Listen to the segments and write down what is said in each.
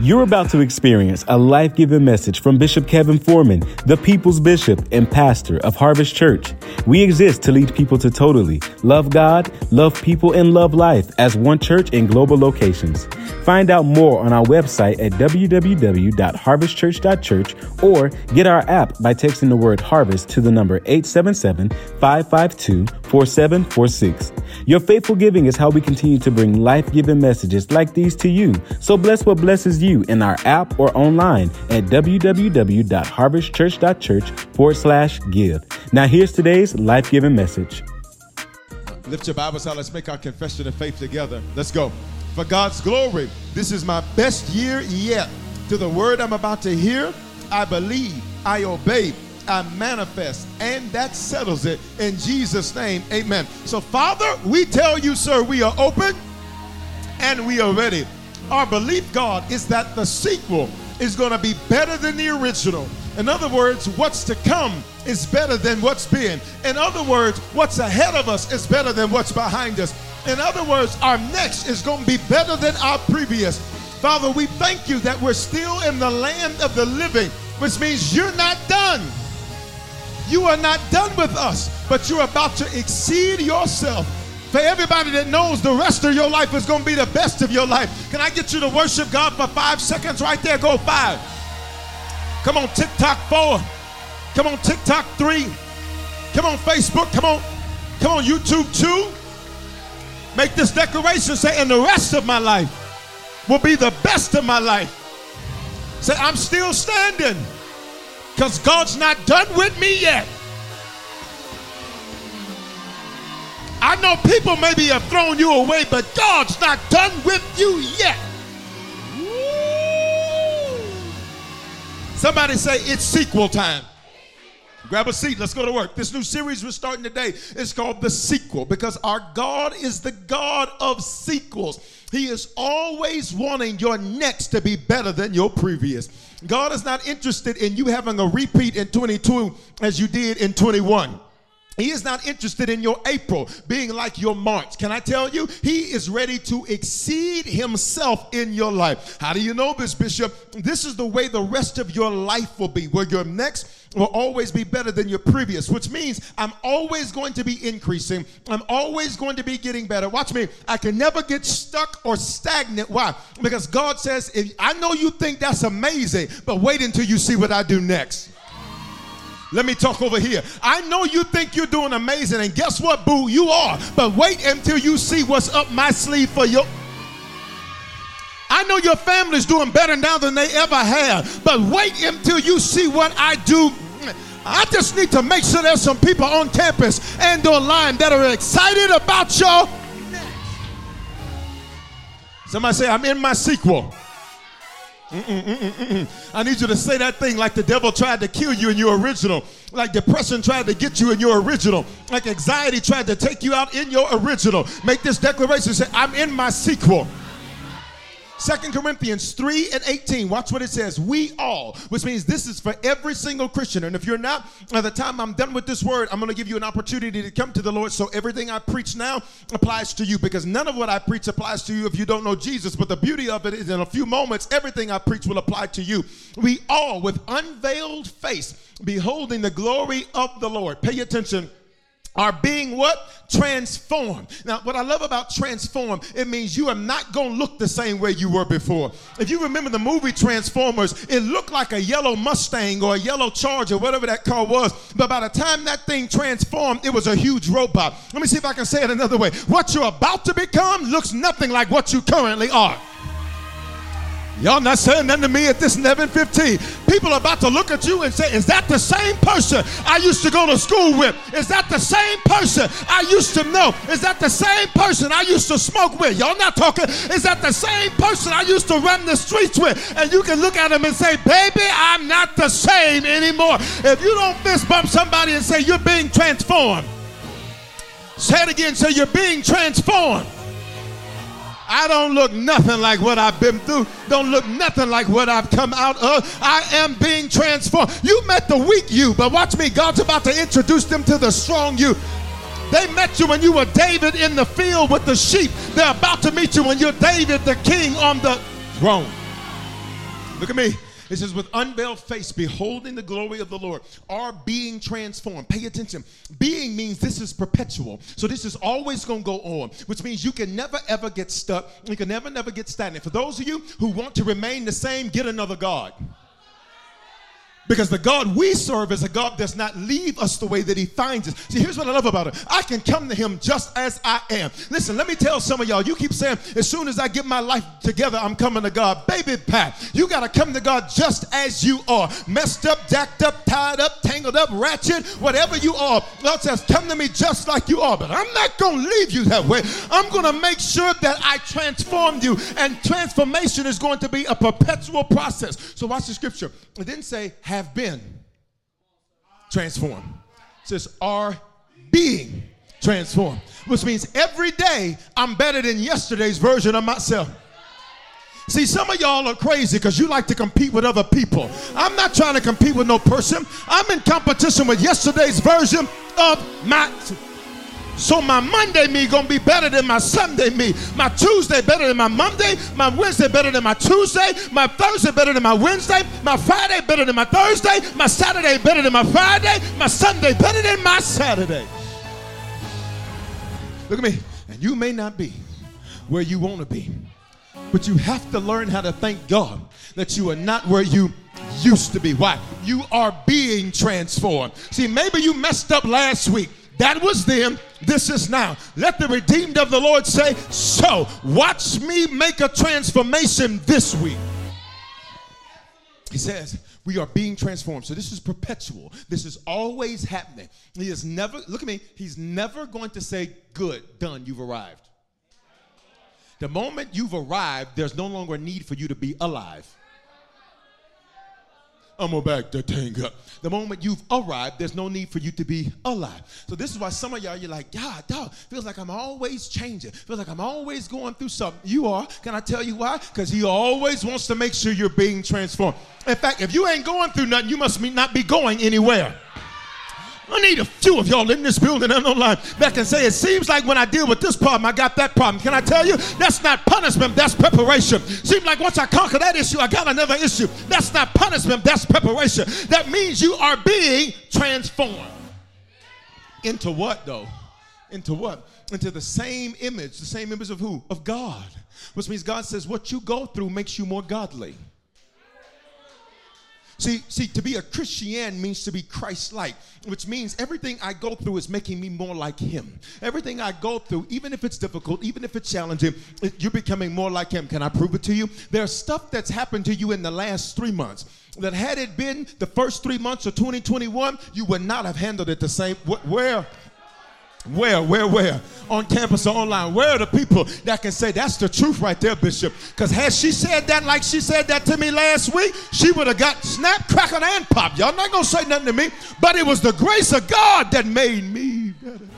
You're about to experience a life giving message from Bishop Kevin Foreman, the people's bishop and pastor of Harvest Church. We exist to lead people to totally love God, love people, and love life as one church in global locations. Find out more on our website at www.harvestchurch.church or get our app by texting the word harvest to the number 877 552 4746. Your faithful giving is how we continue to bring life giving messages like these to you. So bless what blesses you in our app or online at www.harvestchurch.church forward slash give. Now here's today's life giving message. Lift your Bibles out. Let's make our confession of faith together. Let's go. For God's glory, this is my best year yet. To the word I'm about to hear, I believe, I obey, I manifest, and that settles it in Jesus' name. Amen. So, Father, we tell you, sir, we are open and we are ready. Our belief, God, is that the sequel is going to be better than the original. In other words, what's to come is better than what's been. In other words, what's ahead of us is better than what's behind us. In other words, our next is going to be better than our previous. Father, we thank you that we're still in the land of the living, which means you're not done. You are not done with us, but you're about to exceed yourself. For everybody that knows the rest of your life is going to be the best of your life. Can I get you to worship God for five seconds right there? Go five. Come on, TikTok four. Come on, TikTok three. Come on, Facebook. Come on. Come on, YouTube two. Make this declaration say, and the rest of my life will be the best of my life. Say, I'm still standing because God's not done with me yet. I know people maybe have thrown you away, but God's not done with you yet. Somebody say it's sequel time. Grab a seat. Let's go to work. This new series we're starting today is called The Sequel because our God is the God of sequels. He is always wanting your next to be better than your previous. God is not interested in you having a repeat in 22 as you did in 21. He is not interested in your April being like your March. Can I tell you? He is ready to exceed himself in your life. How do you know this, Bishop? This is the way the rest of your life will be, where your next will always be better than your previous, which means I'm always going to be increasing. I'm always going to be getting better. Watch me. I can never get stuck or stagnant. Why? Because God says, if, I know you think that's amazing, but wait until you see what I do next. Let me talk over here. I know you think you're doing amazing, and guess what, boo? You are. But wait until you see what's up my sleeve for your. I know your family's doing better now than they ever have, but wait until you see what I do. I just need to make sure there's some people on campus and online that are excited about your. Somebody say, I'm in my sequel. Mm-mm-mm-mm-mm. I need you to say that thing like the devil tried to kill you in your original, like depression tried to get you in your original, like anxiety tried to take you out in your original. Make this declaration say, I'm in my sequel. Second Corinthians 3 and 18. Watch what it says. We all, which means this is for every single Christian. And if you're not, by the time I'm done with this word, I'm going to give you an opportunity to come to the Lord. So everything I preach now applies to you because none of what I preach applies to you if you don't know Jesus. But the beauty of it is in a few moments, everything I preach will apply to you. We all, with unveiled face, beholding the glory of the Lord. Pay attention are being what? Transformed. Now, what I love about transform, it means you are not going to look the same way you were before. If you remember the movie Transformers, it looked like a yellow Mustang or a yellow Charger, whatever that car was. But by the time that thing transformed, it was a huge robot. Let me see if I can say it another way. What you're about to become looks nothing like what you currently are. Y'all not saying nothing to me at this 11:15. People are about to look at you and say, "Is that the same person I used to go to school with? Is that the same person I used to know? Is that the same person I used to smoke with?" Y'all not talking. Is that the same person I used to run the streets with? And you can look at them and say, "Baby, I'm not the same anymore." If you don't fist bump somebody and say you're being transformed, say it again. Say you're being transformed. I don't look nothing like what I've been through. Don't look nothing like what I've come out of. I am being transformed. You met the weak you, but watch me. God's about to introduce them to the strong you. They met you when you were David in the field with the sheep. They're about to meet you when you're David, the king on the throne. Look at me. It says, with unveiled face, beholding the glory of the Lord, are being transformed. Pay attention. Being means this is perpetual. So this is always going to go on, which means you can never ever get stuck. You can never, never get stagnant. For those of you who want to remain the same, get another God. Because the God we serve is a God does not leave us the way that He finds us. See, here's what I love about it. I can come to Him just as I am. Listen, let me tell some of y'all, you keep saying, as soon as I get my life together, I'm coming to God. Baby Pat, you got to come to God just as you are. Messed up, jacked up, tied up, tangled up, ratchet, whatever you are. God says, come to me just like you are. But I'm not going to leave you that way. I'm going to make sure that I transform you. And transformation is going to be a perpetual process. So watch the scripture. It didn't say, have been transformed. It says are being transformed, which means every day I'm better than yesterday's version of myself. See, some of y'all are crazy because you like to compete with other people. I'm not trying to compete with no person. I'm in competition with yesterday's version of myself. So my Monday me gonna be better than my Sunday me. My Tuesday better than my Monday. My Wednesday better than my Tuesday. My Thursday better than my Wednesday. My Friday better than my Thursday. My Saturday better than my Friday. My Sunday better than my Saturday. Look at me. And you may not be where you want to be, but you have to learn how to thank God that you are not where you used to be. Why? You are being transformed. See, maybe you messed up last week. That was then, this is now. Let the redeemed of the Lord say, So, watch me make a transformation this week. He says, We are being transformed. So, this is perpetual. This is always happening. He is never, look at me, he's never going to say, Good, done, you've arrived. The moment you've arrived, there's no longer a need for you to be alive. I'm gonna back that thing up. The moment you've arrived, there's no need for you to be alive. So this is why some of y'all you're like, yeah, dog, feels like I'm always changing. Feels like I'm always going through something. You are. Can I tell you why? Because he always wants to make sure you're being transformed. In fact, if you ain't going through nothing, you must not be going anywhere. I need a few of y'all in this building and online that can say, It seems like when I deal with this problem, I got that problem. Can I tell you? That's not punishment, that's preparation. Seems like once I conquer that issue, I got another issue. That's not punishment, that's preparation. That means you are being transformed. Into what, though? Into what? Into the same image, the same image of who? Of God. Which means God says, What you go through makes you more godly. See, see, to be a Christian means to be Christ-like, which means everything I go through is making me more like Him. Everything I go through, even if it's difficult, even if it's challenging, you're becoming more like Him. Can I prove it to you? There's stuff that's happened to you in the last three months that had it been the first three months of 2021, you would not have handled it the same. Where? Where, where, where? On campus or online? Where are the people that can say that's the truth right there, Bishop? Because had she said that like she said that to me last week, she would have got snap, crackle, and pop. Y'all not gonna say nothing to me, but it was the grace of God that made me better.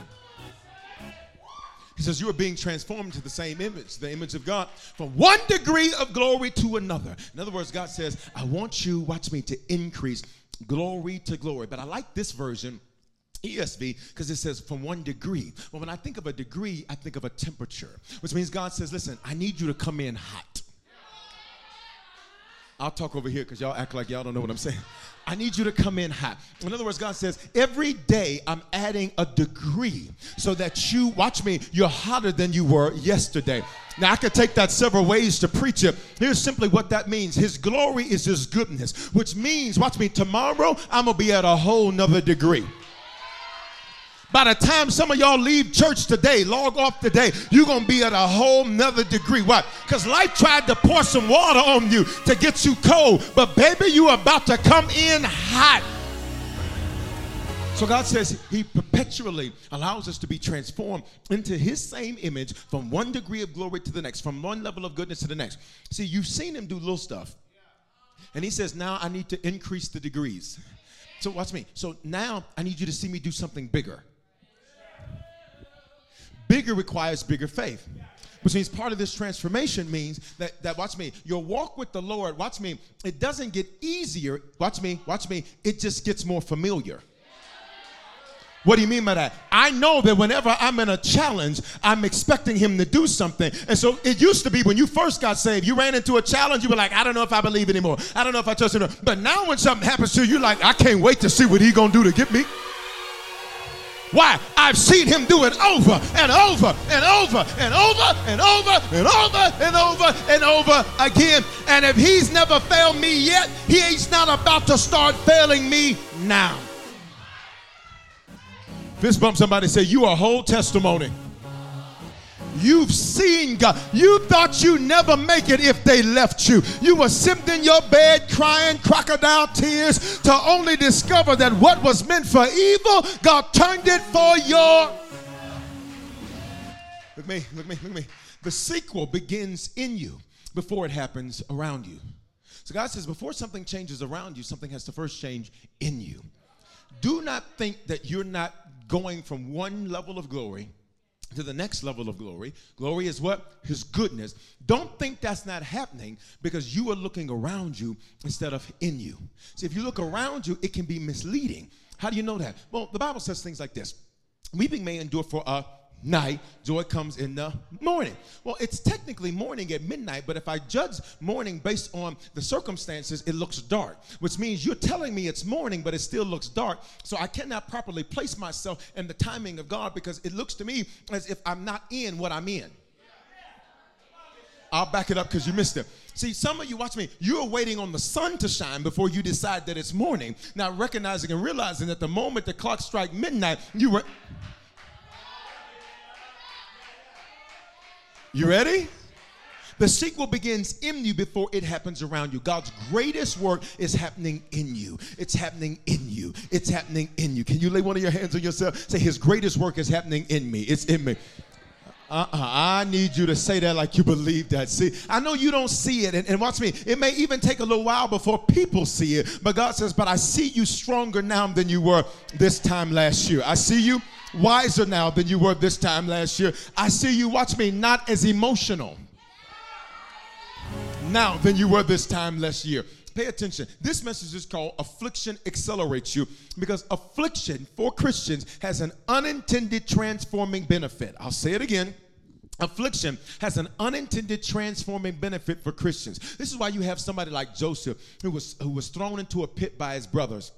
He says, You are being transformed to the same image, the image of God, from one degree of glory to another. In other words, God says, I want you, watch me, to increase glory to glory. But I like this version ESV because it says from one degree. Well, when I think of a degree, I think of a temperature, which means God says, listen, I need you to come in hot. I'll talk over here because y'all act like y'all don't know what I'm saying. I need you to come in hot. In other words, God says, every day I'm adding a degree so that you, watch me, you're hotter than you were yesterday. Now, I could take that several ways to preach it. Here's simply what that means His glory is His goodness, which means, watch me, tomorrow I'm going to be at a whole nother degree. By the time some of y'all leave church today, log off today, you're going to be at a whole nother degree. Why? Because life tried to pour some water on you to get you cold. But baby, you're about to come in hot. So God says He perpetually allows us to be transformed into His same image from one degree of glory to the next, from one level of goodness to the next. See, you've seen Him do little stuff. And He says, now I need to increase the degrees. So watch me. So now I need you to see me do something bigger. Bigger requires bigger faith. Which means part of this transformation means that, that, watch me, your walk with the Lord, watch me, it doesn't get easier. Watch me, watch me, it just gets more familiar. What do you mean by that? I know that whenever I'm in a challenge, I'm expecting him to do something. And so it used to be when you first got saved, you ran into a challenge, you were like, I don't know if I believe anymore. I don't know if I trust him. But now when something happens to you, like, I can't wait to see what he's gonna do to get me. Why? I've seen him do it over and over and over and over and over and over and over and over again. And if he's never failed me yet, he's not about to start failing me now. Fist bump somebody say, You are a whole testimony. You've seen God. You thought you'd never make it if they left you. You were sitting in your bed crying crocodile tears to only discover that what was meant for evil, God turned it for your. Look at me, look at me, look at me. The sequel begins in you before it happens around you. So God says, before something changes around you, something has to first change in you. Do not think that you're not going from one level of glory to the next level of glory. Glory is what? His goodness. Don't think that's not happening because you are looking around you instead of in you. See, if you look around you, it can be misleading. How do you know that? Well, the Bible says things like this Weeping may endure for a night, joy comes in the morning. Well, it's technically morning at midnight, but if I judge morning based on the circumstances, it looks dark, which means you're telling me it's morning, but it still looks dark. So I cannot properly place myself in the timing of God because it looks to me as if I'm not in what I'm in. I'll back it up because you missed it. See, some of you, watch me, you're waiting on the sun to shine before you decide that it's morning. Now, recognizing and realizing that the moment the clock strike midnight, you were. You ready? The sequel begins in you before it happens around you. God's greatest work is happening in you. It's happening in you. It's happening in you. Can you lay one of your hands on yourself? Say, His greatest work is happening in me. It's in me. Uh-uh. I need you to say that like you believe that. See, I know you don't see it, and, and, watch me. It may even take a little while before people see it, but God says, But I see you stronger now than you were this time last year. I see you wiser now than you were this time last year. I see you, watch me, not as emotional now than you were this time last year. Pay attention. This message is called Affliction Accelerates You because affliction for Christians has an unintended transforming benefit. I'll say it again. Affliction has an unintended transforming benefit for Christians. This is why you have somebody like Joseph who was, who was thrown into a pit by his brothers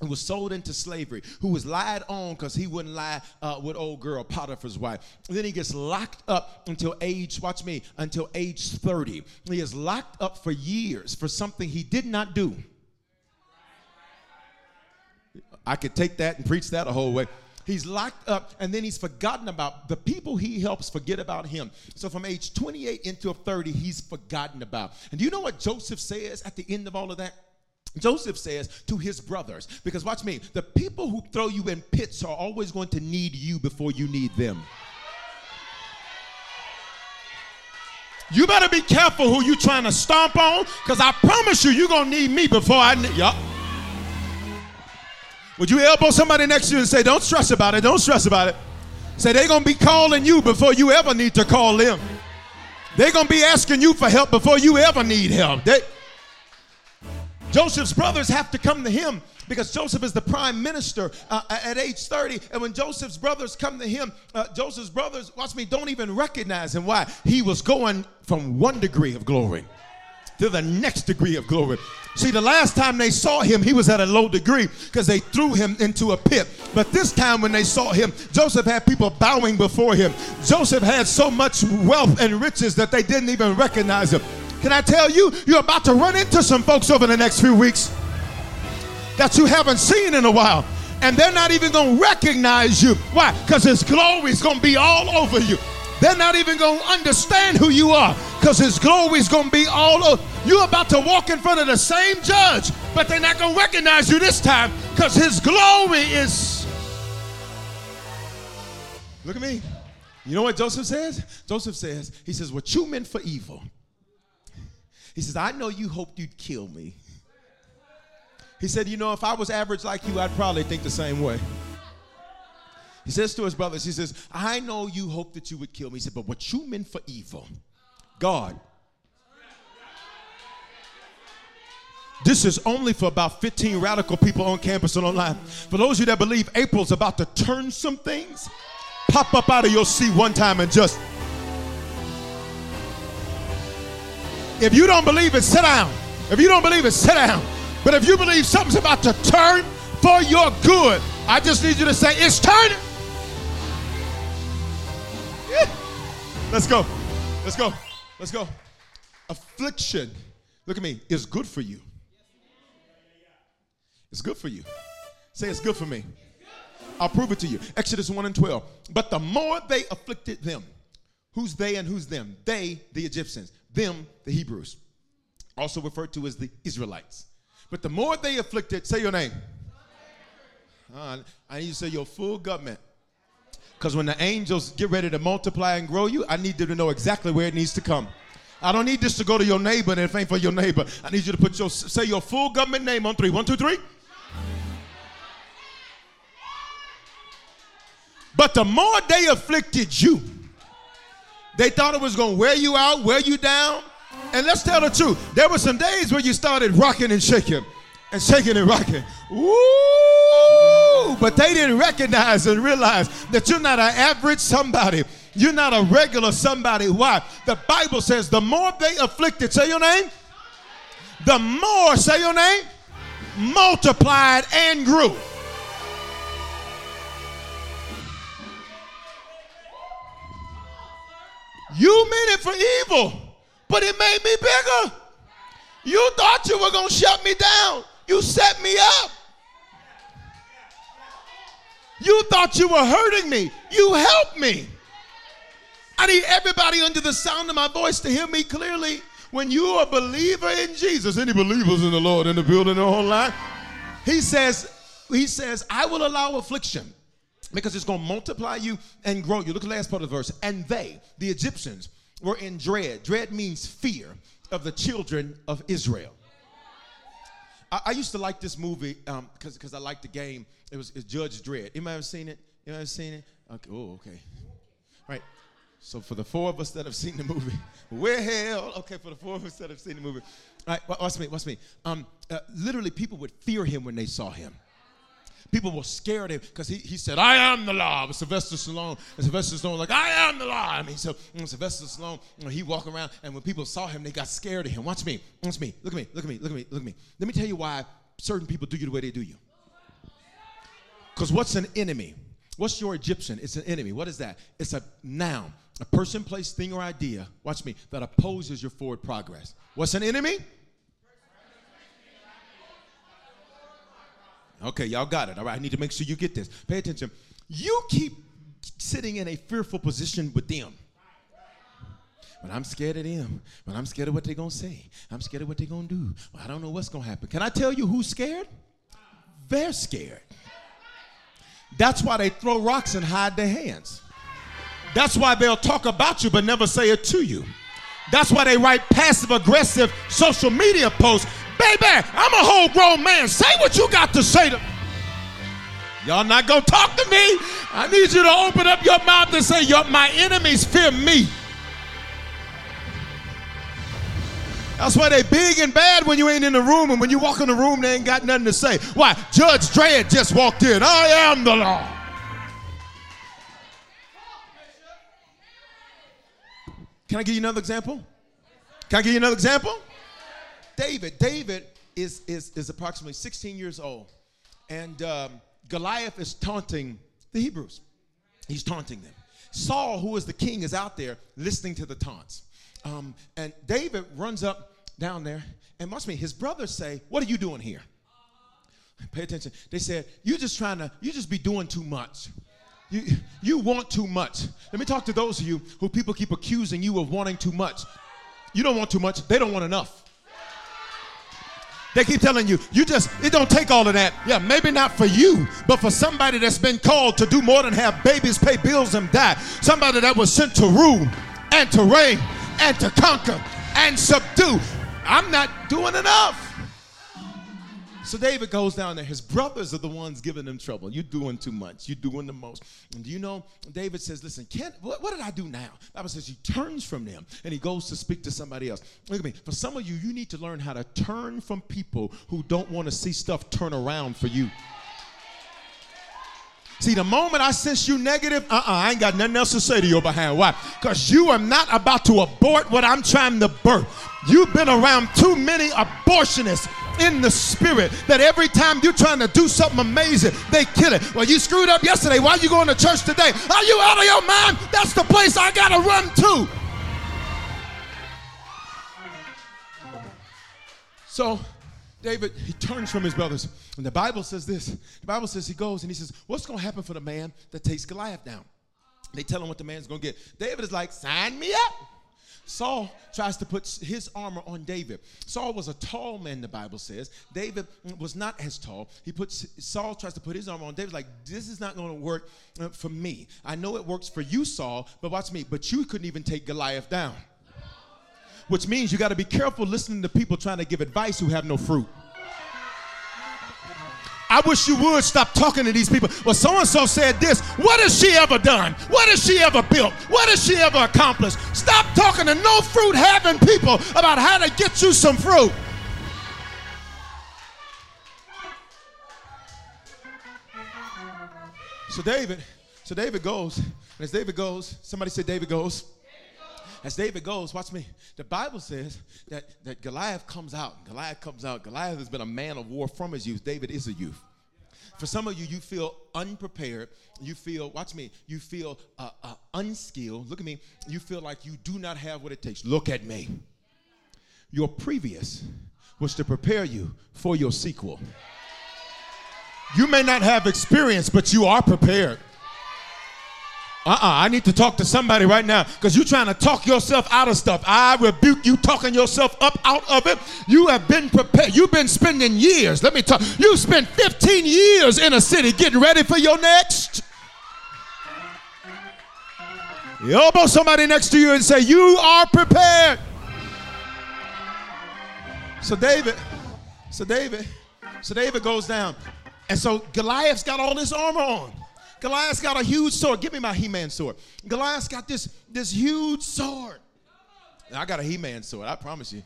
who was sold into slavery, who was lied on because he wouldn't lie uh, with old girl Potiphar's wife. And then he gets locked up until age, watch me, until age 30. He is locked up for years for something he did not do. I could take that and preach that a whole way. He's locked up and then he's forgotten about the people he helps forget about him. So from age 28 into 30, he's forgotten about. And do you know what Joseph says at the end of all of that? Joseph says to his brothers, because watch me, the people who throw you in pits are always going to need you before you need them. You better be careful who you trying to stomp on, because I promise you, you're going to need me before I need you. Would you elbow somebody next to you and say, Don't stress about it, don't stress about it? Say, they're going to be calling you before you ever need to call them. They're going to be asking you for help before you ever need help. They, Joseph's brothers have to come to him because Joseph is the prime minister uh, at age 30. And when Joseph's brothers come to him, uh, Joseph's brothers, watch me, don't even recognize him. Why? He was going from one degree of glory to the next degree of glory. See, the last time they saw him, he was at a low degree because they threw him into a pit. But this time, when they saw him, Joseph had people bowing before him. Joseph had so much wealth and riches that they didn't even recognize him. Can I tell you, you're about to run into some folks over the next few weeks that you haven't seen in a while. And they're not even going to recognize you. Why? Because His glory is going to be all over you. They're not even going to understand who you are because His glory is going to be all over. You're about to walk in front of the same judge, but they're not going to recognize you this time because His glory is. Look at me. You know what Joseph says? Joseph says, He says, What you meant for evil. He says, I know you hoped you'd kill me. He said, You know, if I was average like you, I'd probably think the same way. He says to his brothers, He says, I know you hoped that you would kill me. He said, But what you meant for evil, God. This is only for about 15 radical people on campus and online. For those of you that believe April's about to turn some things, pop up out of your seat one time and just. If you don't believe it, sit down. If you don't believe it, sit down. But if you believe something's about to turn for your good, I just need you to say, It's turning. Yeah. Let's go. Let's go. Let's go. Affliction, look at me, is good for you. It's good for you. Say, It's good for me. I'll prove it to you. Exodus 1 and 12. But the more they afflicted them, who's they and who's them? They, the Egyptians, them, the Hebrews, also referred to as the Israelites. But the more they afflicted, say your name. Uh, I need you to say your full government. Because when the angels get ready to multiply and grow you, I need them to know exactly where it needs to come. I don't need this to go to your neighbor and if it ain't for your neighbor. I need you to put your say your full government name on three. One, two, three. But the more they afflicted you, they thought it was going to wear you out, wear you down. And let's tell the truth. There were some days where you started rocking and shaking and shaking and rocking. Woo! But they didn't recognize and realize that you're not an average somebody. You're not a regular somebody. Why? The Bible says the more they afflicted, say your name, the more, say your name, multiplied and grew. You meant it for evil, but it made me bigger. You thought you were going to shut me down. You set me up. You thought you were hurting me. You helped me. I need everybody under the sound of my voice to hear me clearly. When you are a believer in Jesus, any believers in the Lord in the building or online, he says, he says, I will allow affliction because it's going to multiply you and grow you. Look at the last part of the verse. And they, the Egyptians, were in dread. Dread means fear of the children of Israel. I, I used to like this movie because um, because I liked the game. It was Judge Dredd. Anybody ever seen it? You ever seen it? Okay. Oh, okay. Right. So for the four of us that have seen the movie, we're hell. Okay, for the four of us that have seen the movie. All right, watch me, watch me. Um, uh, literally, people would fear him when they saw him. People were scared of him because he, he said, I am the law. With Sylvester Stallone. And Sylvester Stallone was like, I am the law. I mean, so Sylvester Stallone, you know, he walk around, and when people saw him, they got scared of him. Watch me. Watch me. Look at me. Look at me. Look at me. Look at me. Let me tell you why certain people do you the way they do you. Because what's an enemy? What's your Egyptian? It's an enemy. What is that? It's a noun, a person, place, thing, or idea. Watch me. That opposes your forward progress. What's an enemy? Okay, y'all got it. All right, I need to make sure you get this. Pay attention. You keep sitting in a fearful position with them. But I'm scared of them. But I'm scared of what they're going to say. I'm scared of what they're going to do. Well, I don't know what's going to happen. Can I tell you who's scared? They're scared. That's why they throw rocks and hide their hands. That's why they'll talk about you but never say it to you. That's why they write passive aggressive social media posts Baby, I'm a whole grown man. Say what you got to say to me. Y'all not gonna talk to me. I need you to open up your mouth and say, My enemies fear me. That's why they big and bad when you ain't in the room, and when you walk in the room, they ain't got nothing to say. Why? Judge Dredd just walked in. I am the law. Can I give you another example? Can I give you another example? David. David is, is, is approximately 16 years old. And um, Goliath is taunting the Hebrews. He's taunting them. Saul, who is the king, is out there listening to the taunts. Um, and David runs up down there and watch me. His brothers say, What are you doing here? Pay attention. They said, You're just trying to, you just be doing too much. You, you want too much. Let me talk to those of you who people keep accusing you of wanting too much. You don't want too much, they don't want enough. They keep telling you, you just, it don't take all of that. Yeah, maybe not for you, but for somebody that's been called to do more than have babies, pay bills, and die. Somebody that was sent to rule and to reign and to conquer and subdue. I'm not doing enough. So David goes down there. His brothers are the ones giving him trouble. You're doing too much. You're doing the most. And do you know, David says, listen, can what, what, did I do now? Bible says he turns from them and he goes to speak to somebody else. Look at me. For some of you, you need to learn how to turn from people who don't want to see stuff turn around for you. See, the moment I sense you negative, uh-uh, I ain't got nothing else to say to your behind. Why? Because you are not about to abort what I'm trying to birth. You've been around too many abortionists in the spirit that every time you're trying to do something amazing, they kill it. Well, you screwed up yesterday. Why are you going to church today? Are you out of your mind? That's the place I got to run to. So, David, he turns from his brothers. And the Bible says this the Bible says he goes and he says, What's going to happen for the man that takes Goliath down? They tell him what the man's going to get. David is like, Sign me up. Saul tries to put his armor on David. Saul was a tall man, the Bible says. David was not as tall. He puts Saul tries to put his armor on David. Like this is not going to work uh, for me. I know it works for you, Saul, but watch me. But you couldn't even take Goliath down. Which means you got to be careful listening to people trying to give advice who have no fruit. I wish you would stop talking to these people. Well, so and so said this. What has she ever done? What has she ever built? What has she ever accomplished? Stop talking to no fruit having people about how to get you some fruit. So David, so David goes, and as David goes, somebody said David goes. As David goes, watch me. The Bible says that, that Goliath comes out. Goliath comes out. Goliath has been a man of war from his youth. David is a youth. For some of you, you feel unprepared. You feel, watch me, you feel uh, uh, unskilled. Look at me. You feel like you do not have what it takes. Look at me. Your previous was to prepare you for your sequel. You may not have experience, but you are prepared. Uh-uh, I need to talk to somebody right now because you're trying to talk yourself out of stuff. I rebuke you talking yourself up out of it. You have been prepared. You've been spending years. Let me talk. You spent 15 years in a city getting ready for your next. You elbow somebody next to you and say, You are prepared. So David, so David, so David goes down. And so Goliath's got all this armor on. Goliath's got a huge sword. Give me my He-Man sword. Goliath's got this, this huge sword. I got a He-Man sword, I promise you.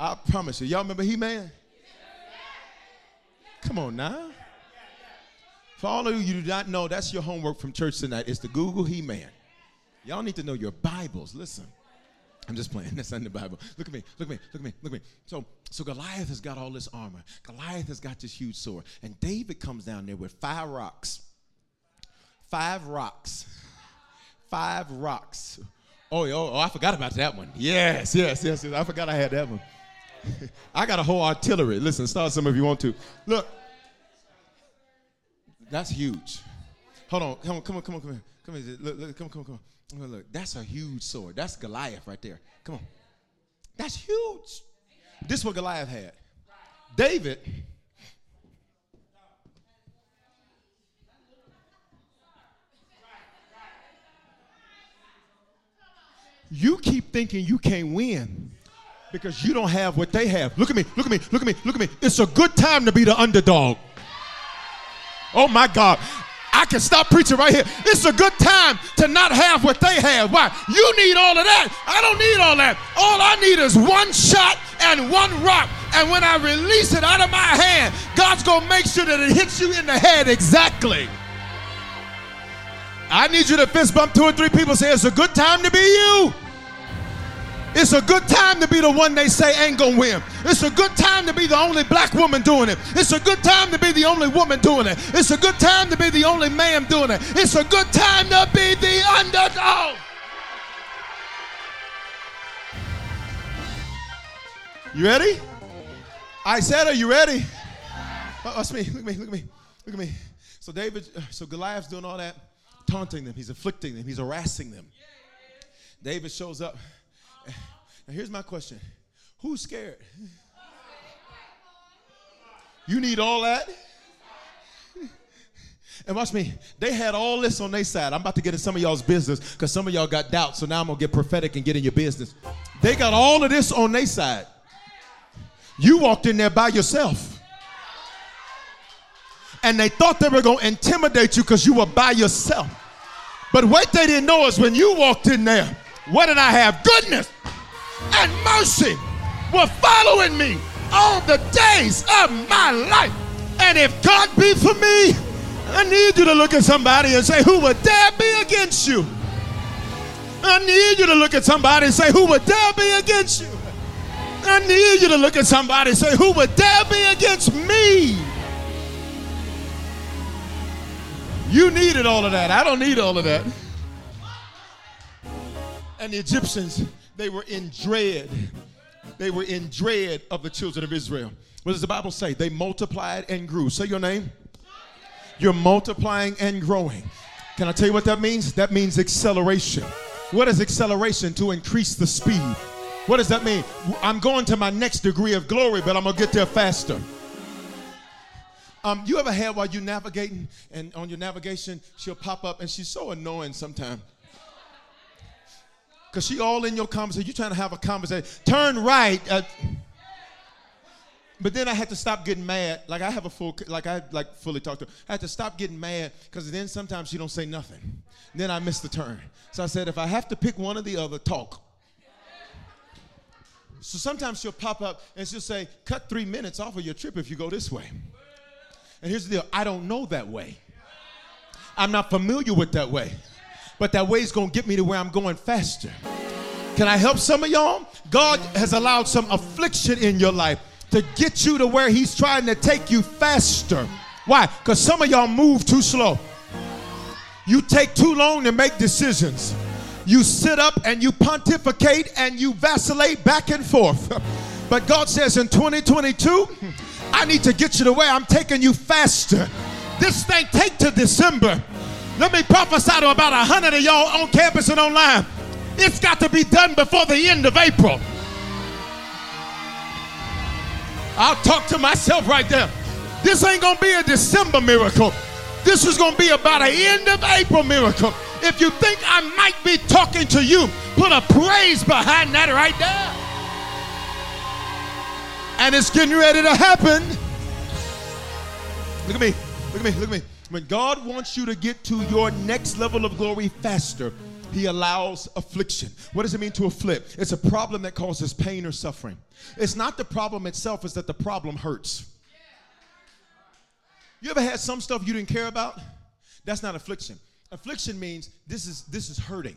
I promise you. Y'all remember He-Man? Come on now. For all of you who do not know, that's your homework from church tonight. It's the Google He-Man. Y'all need to know your Bibles. Listen. I'm just playing. That's not in the Bible. Look at me. Look at me. Look at me. Look at me. So, so Goliath has got all this armor. Goliath has got this huge sword. And David comes down there with five rocks five rocks. Five rocks. Oh, oh, oh, I forgot about that one. Yes, yes, yes, yes. I forgot I had that one. I got a whole artillery. Listen, start some if you want to. Look, that's huge. Hold on, come on, come on, come on, come on, come on. Look, look, come on, come on, come on. Look, look, that's a huge sword. That's Goliath right there. Come on, that's huge. This is what Goliath had. David You keep thinking you can't win because you don't have what they have. Look at me, look at me, look at me, look at me. It's a good time to be the underdog. Oh my God. I can stop preaching right here. It's a good time to not have what they have. Why? You need all of that. I don't need all that. All I need is one shot and one rock. And when I release it out of my hand, God's going to make sure that it hits you in the head exactly. I need you to fist bump two or three people say it's a good time to be you. It's a good time to be the one they say ain't gonna win. It's a good time to be the only black woman doing it. It's a good time to be the only woman doing it. It's a good time to be the only man doing it. It's a good time to be the underdog. You ready? I said, Are you ready? Oh, that's me. Look at me. Look at me. Look at me. So David, uh, so Goliath's doing all that, taunting them. He's afflicting them. He's harassing them. David shows up. Now here's my question: Who's scared? You need all that? And watch me, they had all this on their side. I'm about to get in some of y'all's business because some of y'all got doubts. So now I'm gonna get prophetic and get in your business. They got all of this on their side. You walked in there by yourself. And they thought they were gonna intimidate you because you were by yourself. But what they didn't know is when you walked in there, what did I have? Goodness and mercy were following me all the days of my life. And if God be for me, I need you to look at somebody and say, Who would dare be against you? I need you to look at somebody and say, Who would dare be against you? I need you to look at somebody and say, Who would dare be against me? You needed all of that. I don't need all of that. And the Egyptians, they were in dread. They were in dread of the children of Israel. What does the Bible say? They multiplied and grew. Say your name. You're multiplying and growing. Can I tell you what that means? That means acceleration. What is acceleration? To increase the speed. What does that mean? I'm going to my next degree of glory, but I'm going to get there faster. Um, you ever had while you're navigating and on your navigation, she'll pop up and she's so annoying sometimes. Because she all in your conversation. You're trying to have a conversation. Turn right. Uh, but then I had to stop getting mad. Like I have a full, like I like fully talked to her. I had to stop getting mad because then sometimes she don't say nothing. Then I miss the turn. So I said, if I have to pick one or the other, talk. So sometimes she'll pop up and she'll say, cut three minutes off of your trip if you go this way. And here's the deal I don't know that way. I'm not familiar with that way. But that way is to get me to where I'm going faster. Can I help some of y'all? God has allowed some affliction in your life to get you to where He's trying to take you faster. Why? Because some of y'all move too slow. You take too long to make decisions. You sit up and you pontificate and you vacillate back and forth. But God says in 2022, I need to get you to where I'm taking you faster. This thing take to December. Let me prophesy to about a hundred of y'all on campus and online. It's got to be done before the end of April. I'll talk to myself right there. This ain't gonna be a December miracle. This is gonna be about an end of April miracle. If you think I might be talking to you, put a praise behind that right there. And it's getting ready to happen. Look at me. Look at me. Look at me. When God wants you to get to your next level of glory faster, he allows affliction. What does it mean to afflict? It's a problem that causes pain or suffering. It's not the problem itself, it's that the problem hurts. You ever had some stuff you didn't care about? That's not affliction. Affliction means this is this is hurting.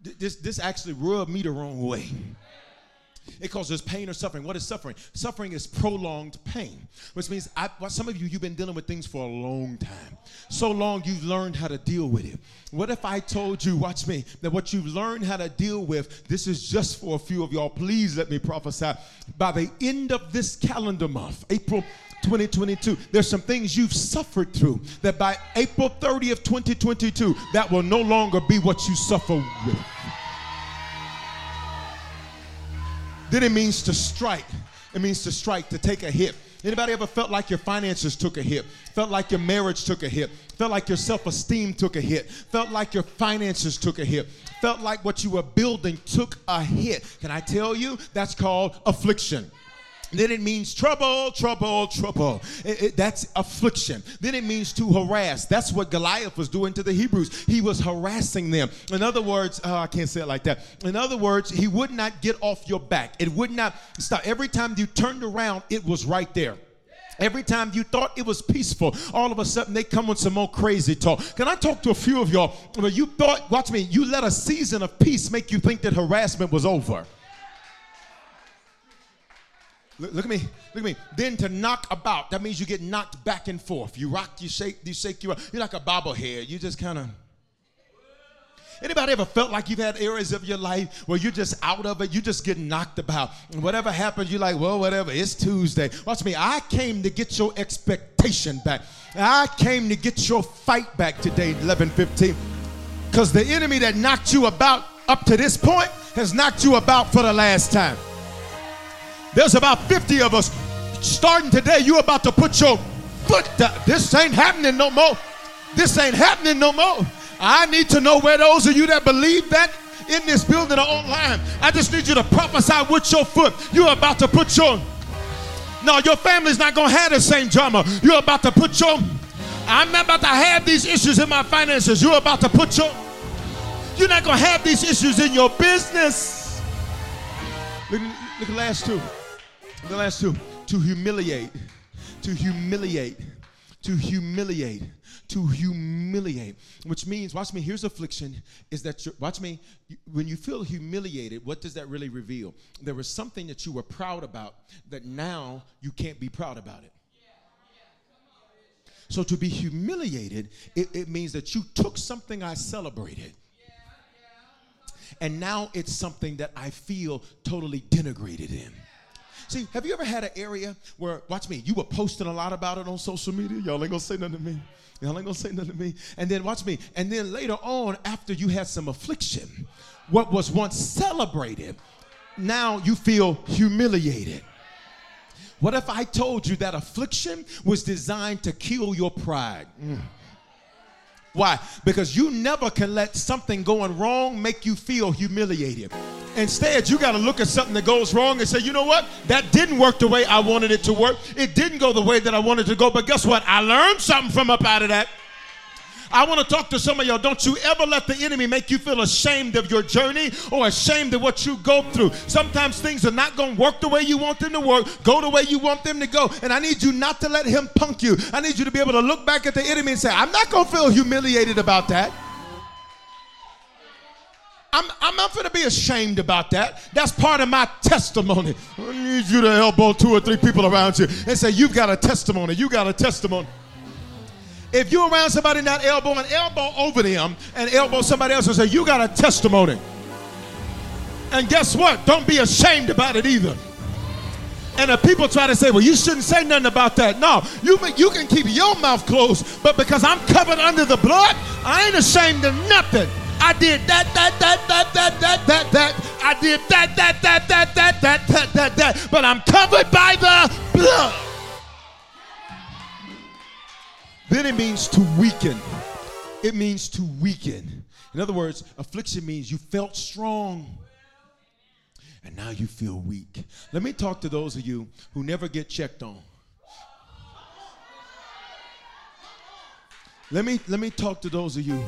This this actually rubbed me the wrong way. It causes pain or suffering. What is suffering? Suffering is prolonged pain, which means I, well, some of you, you've been dealing with things for a long time. So long you've learned how to deal with it. What if I told you, watch me, that what you've learned how to deal with, this is just for a few of y'all. Please let me prophesy. By the end of this calendar month, April 2022, there's some things you've suffered through that by April 30th, 2022, that will no longer be what you suffer with. Then it means to strike. It means to strike, to take a hit. Anybody ever felt like your finances took a hit? Felt like your marriage took a hit? Felt like your self-esteem took a hit? Felt like your finances took a hit? Felt like what you were building took a hit? Can I tell you? That's called affliction. Then it means trouble, trouble, trouble. It, it, that's affliction. Then it means to harass. That's what Goliath was doing to the Hebrews. He was harassing them. In other words, oh, I can't say it like that. In other words, he would not get off your back. It would not stop. Every time you turned around, it was right there. Every time you thought it was peaceful, all of a sudden they come with some more crazy talk. Can I talk to a few of y'all you thought, watch me, you let a season of peace make you think that harassment was over? Look, look, at me, look at me. Then to knock about, that means you get knocked back and forth. You rock, you shake, you shake, you You're like a bobblehead. You just kind of. Anybody ever felt like you've had areas of your life where you're just out of it, you just get knocked about. And whatever happens, you're like, well, whatever, it's Tuesday. Watch me, I came to get your expectation back. I came to get your fight back today, 1115. Because the enemy that knocked you about up to this point has knocked you about for the last time. There's about 50 of us starting today. You're about to put your foot down. This ain't happening no more. This ain't happening no more. I need to know where those of you that believe that in this building or online. I just need you to prophesy with your foot. You're about to put your. No, your family's not going to have the same drama. You're about to put your. I'm not about to have these issues in my finances. You're about to put your. You're not going to have these issues in your business. Look, look at the last two. The last two. To humiliate. To humiliate. To humiliate to humiliate, which means, watch me, here's affliction is that, you watch me, when you feel humiliated, what does that really reveal? There was something that you were proud about that now you can't be proud about it. So to be humiliated, it, it means that you took something I celebrated and now it's something that I feel totally denigrated in. See, have you ever had an area where, watch me, you were posting a lot about it on social media? Y'all ain't gonna say nothing to me. Y'all ain't gonna say nothing to me. And then, watch me, and then later on, after you had some affliction, what was once celebrated, now you feel humiliated. What if I told you that affliction was designed to kill your pride? Mm. Why? Because you never can let something going wrong make you feel humiliated. Instead, you got to look at something that goes wrong and say, you know what? That didn't work the way I wanted it to work. It didn't go the way that I wanted to go. But guess what? I learned something from up out of that. I want to talk to some of y'all. Don't you ever let the enemy make you feel ashamed of your journey or ashamed of what you go through. Sometimes things are not going to work the way you want them to work, go the way you want them to go. And I need you not to let him punk you. I need you to be able to look back at the enemy and say, I'm not going to feel humiliated about that. I'm, I'm not going to be ashamed about that. That's part of my testimony. I need you to elbow two or three people around you and say, You've got a testimony. You got a testimony. If you're around somebody not elbow and elbow over them and elbow somebody else and say, You got a testimony. And guess what? Don't be ashamed about it either. And if people try to say, well, you shouldn't say nothing about that. No, you, you can keep your mouth closed, but because I'm covered under the blood, I ain't ashamed of nothing. I did that, that, that, that, that, that, that, that. I did that, that, that, that, that, that, that, that, that. But I'm covered by the blood. Then it means to weaken. It means to weaken. In other words, affliction means you felt strong and now you feel weak. Let me talk to those of you who never get checked on. Let me let me talk to those of you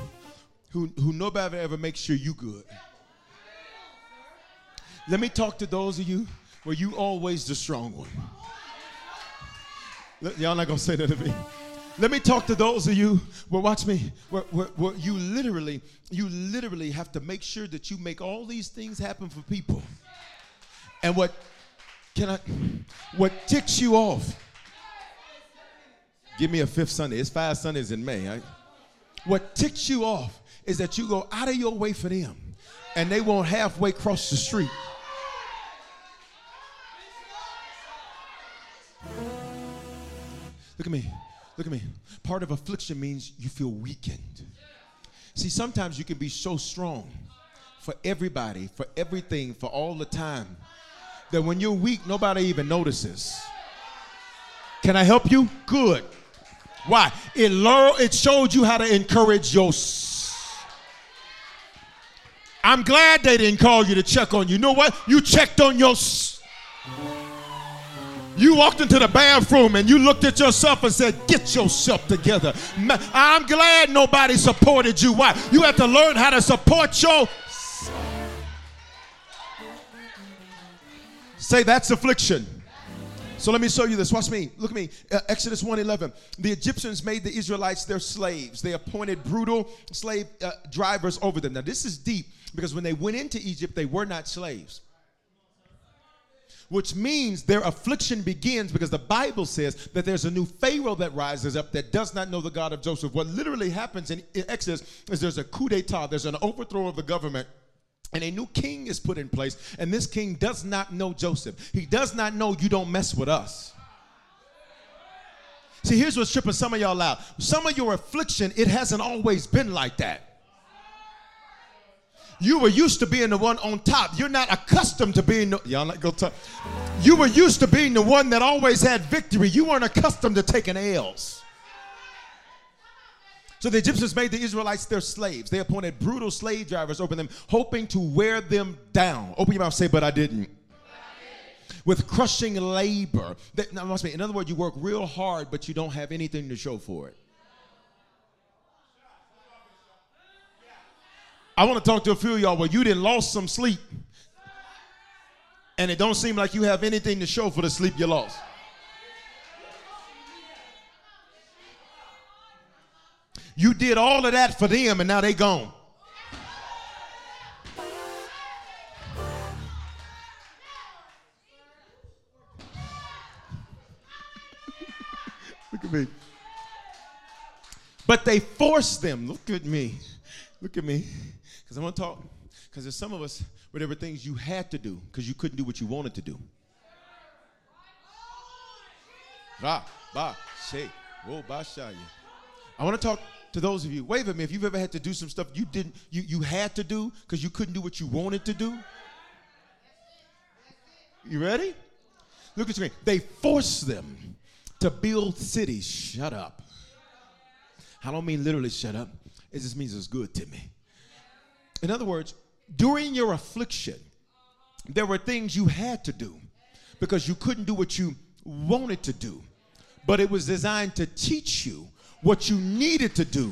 who, who nobody ever makes sure you good. Let me talk to those of you where you always the strong one. Y'all not gonna say that to me. Let me talk to those of you. Well, watch me. Where, where, where you literally, you literally have to make sure that you make all these things happen for people. And what can I? What ticks you off? Give me a fifth Sunday. It's five Sundays in May. Right? What ticks you off is that you go out of your way for them, and they won't halfway cross the street. Look at me. Look at me. Part of affliction means you feel weakened. See, sometimes you can be so strong for everybody, for everything, for all the time, that when you're weak, nobody even notices. Can I help you? Good. Why? It learned, it showed you how to encourage your. I'm glad they didn't call you to check on you. You know what? You checked on your. You walked into the bathroom and you looked at yourself and said, Get yourself together. I'm glad nobody supported you. Why? You have to learn how to support your. Say that's affliction. So let me show you this. Watch me. Look at me. Uh, Exodus 1:11. The Egyptians made the Israelites their slaves. They appointed brutal slave uh, drivers over them. Now this is deep because when they went into Egypt, they were not slaves. Which means their affliction begins because the Bible says that there's a new Pharaoh that rises up that does not know the God of Joseph. What literally happens in Exodus is there's a coup d'etat, there's an overthrow of the government and a new king is put in place, and this king does not know Joseph. He does not know you don't mess with us. See, here's what's tripping some of y'all out. Some of your affliction, it hasn't always been like that. You were used to being the one on top. You're not accustomed to being the, y'all not go talk. You were used to being the one that always had victory. You weren't accustomed to taking L's. So the Egyptians made the Israelites their slaves. They appointed brutal slave drivers over them, hoping to wear them down. Open your mouth, say, but I didn't. With crushing labor. That, be, in other words, you work real hard, but you don't have anything to show for it. I want to talk to a few of y'all where you didn't lost some sleep, and it don't seem like you have anything to show for the sleep you lost. You did all of that for them and now they gone. Look at me. But they forced them. Look at me. Look at me. Because I want to talk. Because there's some of us where there were things you had to do because you couldn't do what you wanted to do. Ba, ba, shaya. I want to talk to those of you, wave at me if you've ever had to do some stuff you didn't, you, you had to do because you couldn't do what you wanted to do. You ready? Look at me. They forced them to build cities. Shut up. I don't mean literally shut up. It just means it's good to me. In other words, during your affliction, there were things you had to do because you couldn't do what you wanted to do. But it was designed to teach you what you needed to do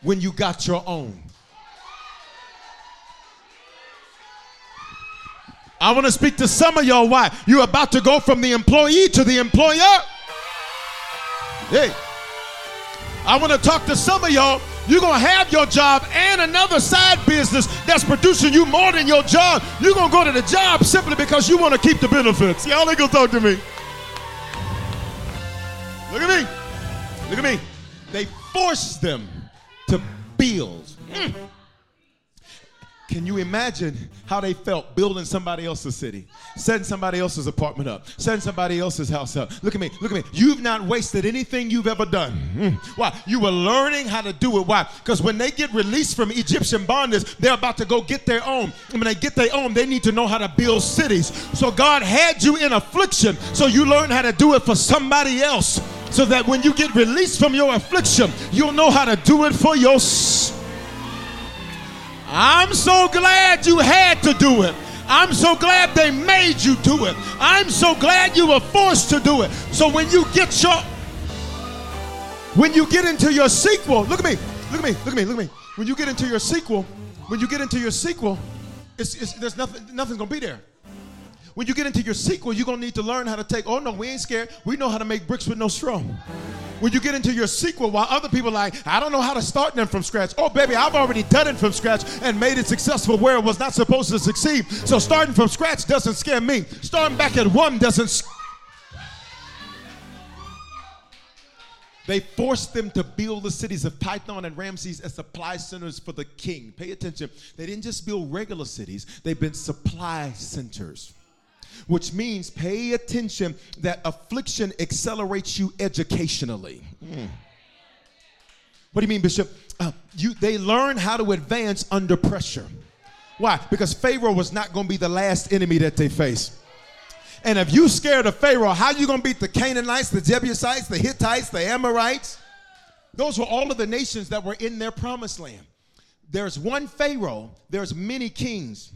when you got your own. I want to speak to some of y'all why you're about to go from the employee to the employer. Hey, I want to talk to some of y'all. You're going to have your job and another side business that's producing you more than your job. You're going to go to the job simply because you want to keep the benefits. Y'all ain't going to talk to me. Look at me. Look at me. They forced them to build. Mm. Can you imagine how they felt building somebody else's city, setting somebody else's apartment up, setting somebody else's house up? Look at me, look at me. You've not wasted anything you've ever done. Mm. Why? You were learning how to do it. Why? Because when they get released from Egyptian bondage, they're about to go get their own. And when they get their own, they need to know how to build cities. So God had you in affliction, so you learn how to do it for somebody else so that when you get released from your affliction, you'll know how to do it for your. I'm so glad you had to do it. I'm so glad they made you do it. I'm so glad you were forced to do it. So when you get your when you get into your sequel, look at me, look at me, look at me, look at me. When you get into your sequel, when you get into your sequel, it's, it's, there's nothing, nothing's gonna be there. When you get into your sequel, you're gonna need to learn how to take, oh no, we ain't scared. We know how to make bricks with no straw. When you get into your sequel, while other people like, I don't know how to start them from scratch. Oh, baby, I've already done it from scratch and made it successful where it was not supposed to succeed. So starting from scratch doesn't scare me. Starting back at one doesn't. They forced them to build the cities of Pithom and Ramses as supply centers for the king. Pay attention. They didn't just build regular cities, they've been supply centers which means pay attention that affliction accelerates you educationally. Mm. What do you mean, Bishop? Uh, you, they learn how to advance under pressure. Why? Because Pharaoh was not going to be the last enemy that they face. And if you scared of Pharaoh, how you going to beat the Canaanites, the Jebusites, the Hittites, the Amorites? Those were all of the nations that were in their promised land. There's one Pharaoh, there's many kings.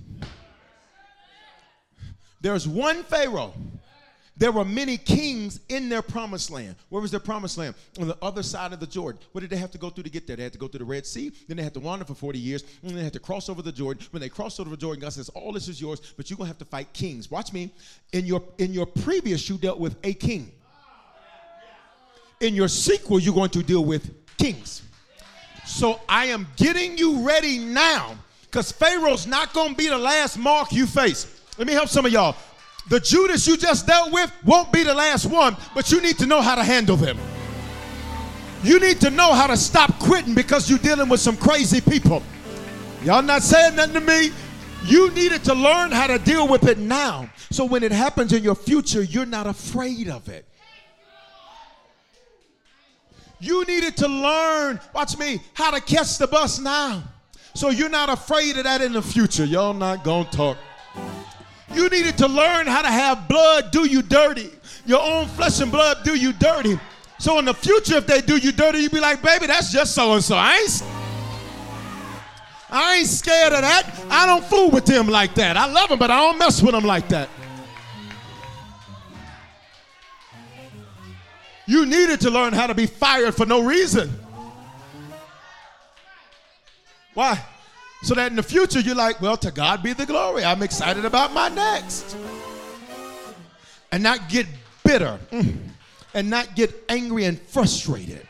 There's one Pharaoh. there were many kings in their promised land. Where was their promised land? On the other side of the Jordan. What did they have to go through to get there? They had to go through the Red Sea, then they had to wander for 40 years, and they had to cross over the Jordan. When they crossed over the Jordan, God says, All this is yours, but you're gonna have to fight kings. Watch me. In your in your previous, you dealt with a king. In your sequel, you're going to deal with kings. So I am getting you ready now, because Pharaoh's not gonna be the last mark you face. Let me help some of y'all. The Judas you just dealt with won't be the last one, but you need to know how to handle them. You need to know how to stop quitting because you're dealing with some crazy people. Y'all not saying nothing to me? You needed to learn how to deal with it now. So when it happens in your future, you're not afraid of it. You needed to learn, watch me, how to catch the bus now. So you're not afraid of that in the future. Y'all not gonna talk. You needed to learn how to have blood do you dirty. Your own flesh and blood do you dirty. So in the future, if they do you dirty, you'd be like, baby, that's just so and so. I ain't, I ain't scared of that. I don't fool with them like that. I love them, but I don't mess with them like that. You needed to learn how to be fired for no reason. Why? So that in the future you're like, well, to God be the glory. I'm excited about my next. And not get bitter mm, and not get angry and frustrated.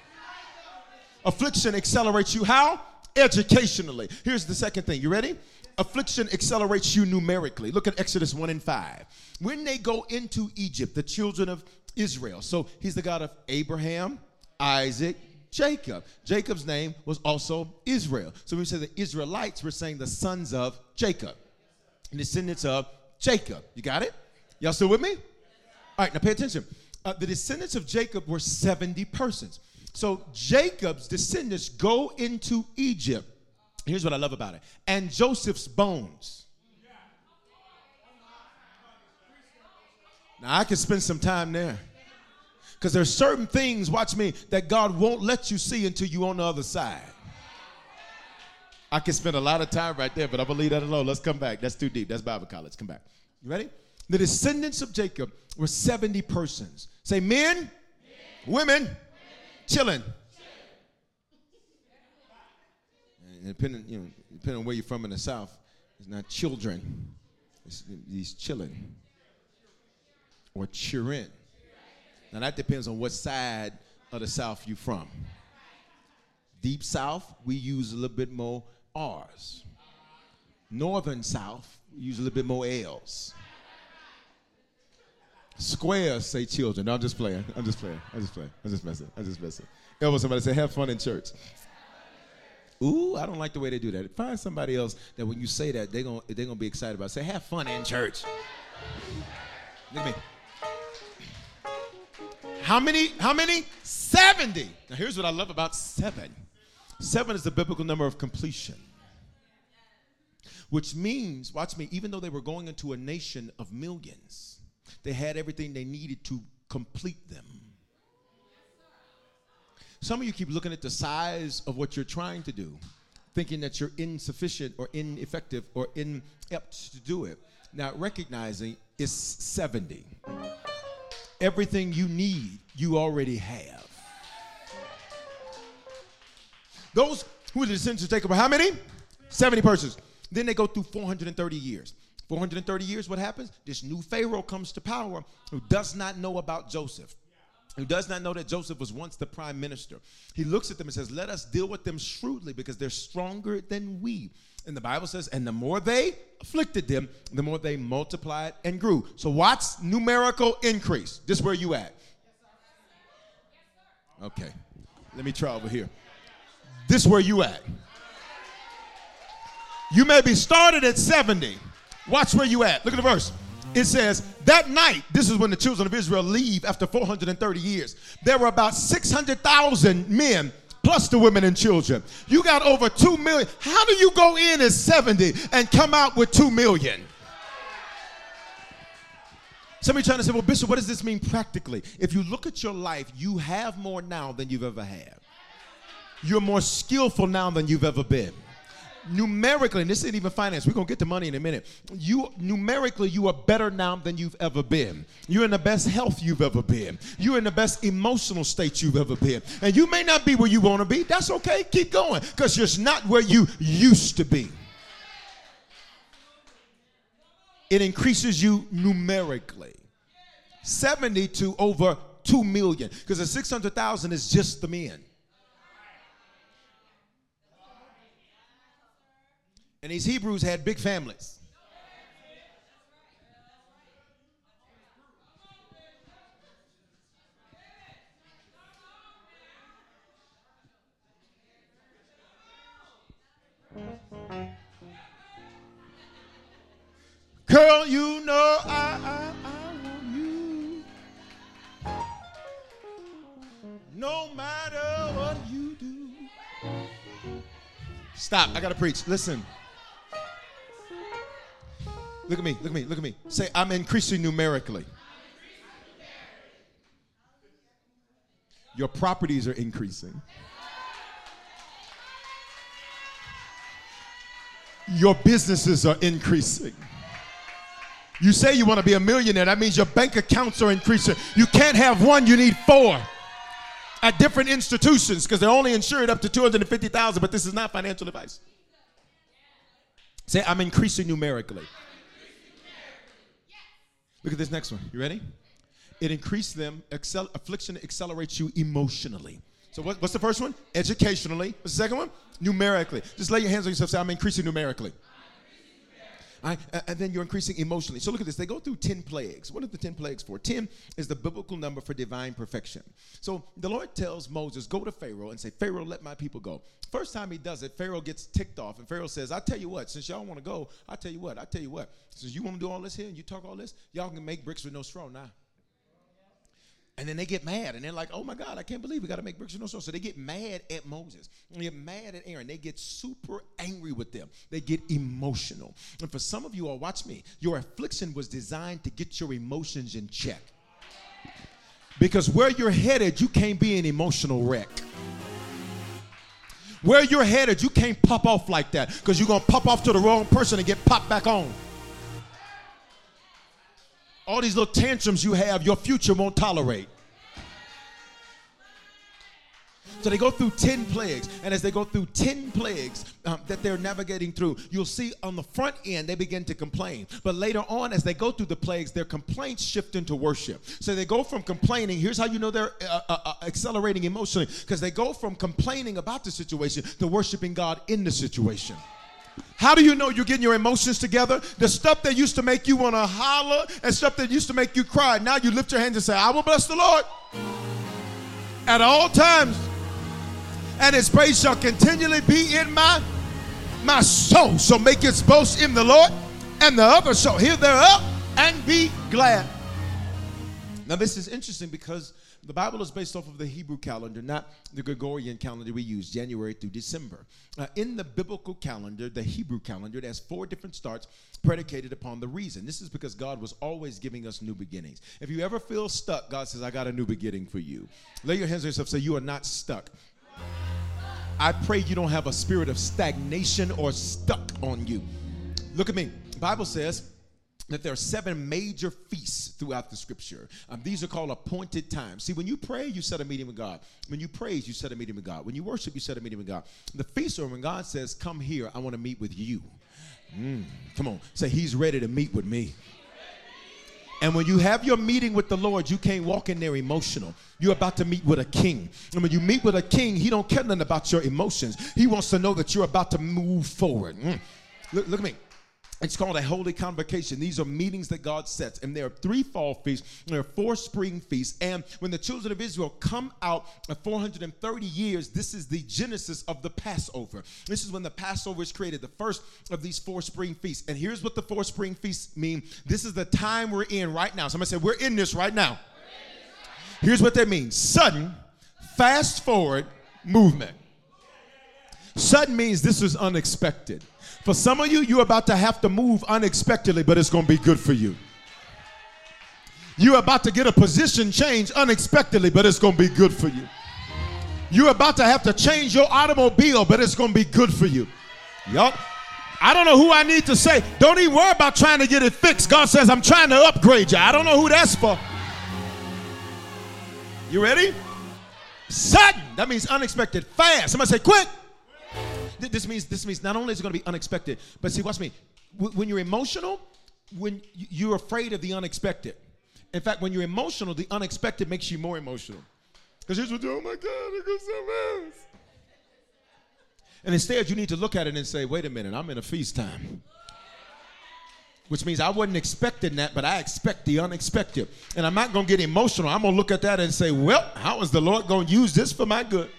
Affliction accelerates you how? Educationally. Here's the second thing. You ready? Affliction accelerates you numerically. Look at Exodus 1 and 5. When they go into Egypt, the children of Israel. So he's the God of Abraham, Isaac, Jacob. Jacob's name was also Israel. So when we say the Israelites, we're saying the sons of Jacob, descendants of Jacob. You got it? Y'all still with me? All right, now pay attention. Uh, the descendants of Jacob were 70 persons. So Jacob's descendants go into Egypt. Here's what I love about it. And Joseph's bones. Now I could spend some time there. Because there's certain things, watch me, that God won't let you see until you're on the other side. I can spend a lot of time right there, but gonna leave that alone. Let's come back. That's too deep. That's Bible college. Come back. You ready? The descendants of Jacob were 70 persons. Say men, men. women, women. chilling. Depending, you know, depending on where you're from in the South, it's not children. It's these chilling or cheering. Now that depends on what side of the South you're from. Deep South, we use a little bit more R's. Northern South, we use a little bit more L's. Squares say children. No, I'm just playing. I'm just playing. I'm just playing. I'm just messing. I'm just messing. Elbow somebody say, have fun in church. Ooh, I don't like the way they do that. Find somebody else that when you say that, they're gonna they're gonna be excited about. It. Say, have fun in church. Look at me. How many? How many? 70. Now, here's what I love about seven seven is the biblical number of completion, which means, watch me, even though they were going into a nation of millions, they had everything they needed to complete them. Some of you keep looking at the size of what you're trying to do, thinking that you're insufficient or ineffective or inept to do it. Now, recognizing it's 70 everything you need, you already have. Those who are the descendants of Jacob, how many? 70 persons. Then they go through 430 years. 430 years, what happens? This new Pharaoh comes to power who does not know about Joseph, who does not know that Joseph was once the prime minister. He looks at them and says, Let us deal with them shrewdly because they're stronger than we. And the Bible says, and the more they afflicted them, the more they multiplied and grew. So what's numerical increase? This where you at? Okay. Let me try over here. This where you at. You may be started at 70. Watch where you at. Look at the verse. It says, that night, this is when the children of Israel leave after 430 years. There were about 600,000 men plus the women and children. You got over 2 million. How do you go in at 70 and come out with 2 million? Somebody trying to say, well, Bishop, what does this mean practically? If you look at your life, you have more now than you've ever had. You're more skillful now than you've ever been. Numerically, and this isn't even finance, we're gonna get to money in a minute. You numerically, you are better now than you've ever been. You're in the best health you've ever been. You're in the best emotional state you've ever been. And you may not be where you want to be. That's okay. Keep going. Because you're not where you used to be. It increases you numerically. 70 to over 2 million. Because the 600,000 is just the men. And these Hebrews had big families. Girl, you know I, I, I want you. No matter what you do. Stop. I got to preach. Listen. Look at me. Look at me. Look at me. Say, I'm increasing numerically. Your properties are increasing. Your businesses are increasing. You say you want to be a millionaire, that means your bank accounts are increasing. You can't have one, you need four at different institutions because they're only insured up to 250,000, but this is not financial advice. Say, I'm increasing numerically. Look at this next one. You ready? It increased them. Accel- affliction accelerates you emotionally. So what, what's the first one? Educationally. What's the second one? Numerically. Just lay your hands on yourself. Say, I'm increasing numerically. Right? And then you're increasing emotionally. So look at this. They go through 10 plagues. What are the 10 plagues for? 10 is the biblical number for divine perfection. So the Lord tells Moses, go to Pharaoh and say, Pharaoh, let my people go. First time he does it, Pharaoh gets ticked off. And Pharaoh says, I tell you what, since y'all want to go, I tell you what, I tell you what. Since you want to do all this here and you talk all this, y'all can make bricks with no straw now. And then they get mad and they're like, oh my God, I can't believe we got to make bricks with no stone. So they get mad at Moses. They get mad at Aaron. They get super angry with them. They get emotional. And for some of you all, watch me, your affliction was designed to get your emotions in check. Because where you're headed, you can't be an emotional wreck. Where you're headed, you can't pop off like that because you're going to pop off to the wrong person and get popped back on. All these little tantrums you have, your future won't tolerate. So they go through 10 plagues. And as they go through 10 plagues um, that they're navigating through, you'll see on the front end they begin to complain. But later on, as they go through the plagues, their complaints shift into worship. So they go from complaining. Here's how you know they're uh, uh, uh accelerating emotionally because they go from complaining about the situation to worshiping God in the situation. How do you know you're getting your emotions together? The stuff that used to make you want to holler and stuff that used to make you cry. Now you lift your hands and say, I will bless the Lord at all times, and his praise shall continually be in my my soul. So make its boast in the Lord, and the other shall hear thereof and be glad. Now, this is interesting because the Bible is based off of the Hebrew calendar, not the Gregorian calendar we use, January through December. Uh, in the biblical calendar, the Hebrew calendar, it has four different starts predicated upon the reason. This is because God was always giving us new beginnings. If you ever feel stuck, God says, I got a new beginning for you. Lay your hands on yourself, say, You are not stuck. I pray you don't have a spirit of stagnation or stuck on you. Look at me. The Bible says, that there are seven major feasts throughout the scripture. Um, these are called appointed times. See, when you pray, you set a meeting with God. When you praise, you set a meeting with God. When you worship, you set a meeting with God. The feasts are when God says, Come here, I want to meet with you. Mm, come on, say, He's ready to meet with me. And when you have your meeting with the Lord, you can't walk in there emotional. You're about to meet with a king. And when you meet with a king, he don't care nothing about your emotions. He wants to know that you're about to move forward. Mm. Look, look at me. It's called a holy convocation. These are meetings that God sets. And there are three fall feasts, there are four spring feasts. And when the children of Israel come out of 430 years, this is the genesis of the Passover. This is when the Passover is created, the first of these four spring feasts. And here's what the four spring feasts mean this is the time we're in right now. Somebody said, We're in this right now. Here's what that means sudden, fast forward movement. Sudden means this is unexpected. For some of you, you're about to have to move unexpectedly, but it's going to be good for you. You're about to get a position change unexpectedly, but it's going to be good for you. You're about to have to change your automobile, but it's going to be good for you. Yup. I don't know who I need to say. Don't even worry about trying to get it fixed. God says, I'm trying to upgrade you. I don't know who that's for. You ready? Sudden. That means unexpected. Fast. Somebody say, quick. This means this means not only is it going to be unexpected, but see, watch me. When you're emotional, when you're afraid of the unexpected. In fact, when you're emotional, the unexpected makes you more emotional. Because here's what, oh my God, it goes so fast. And instead, you need to look at it and say, wait a minute, I'm in a feast time. Which means I wasn't expecting that, but I expect the unexpected. And I'm not going to get emotional. I'm going to look at that and say, well, how is the Lord going to use this for my good?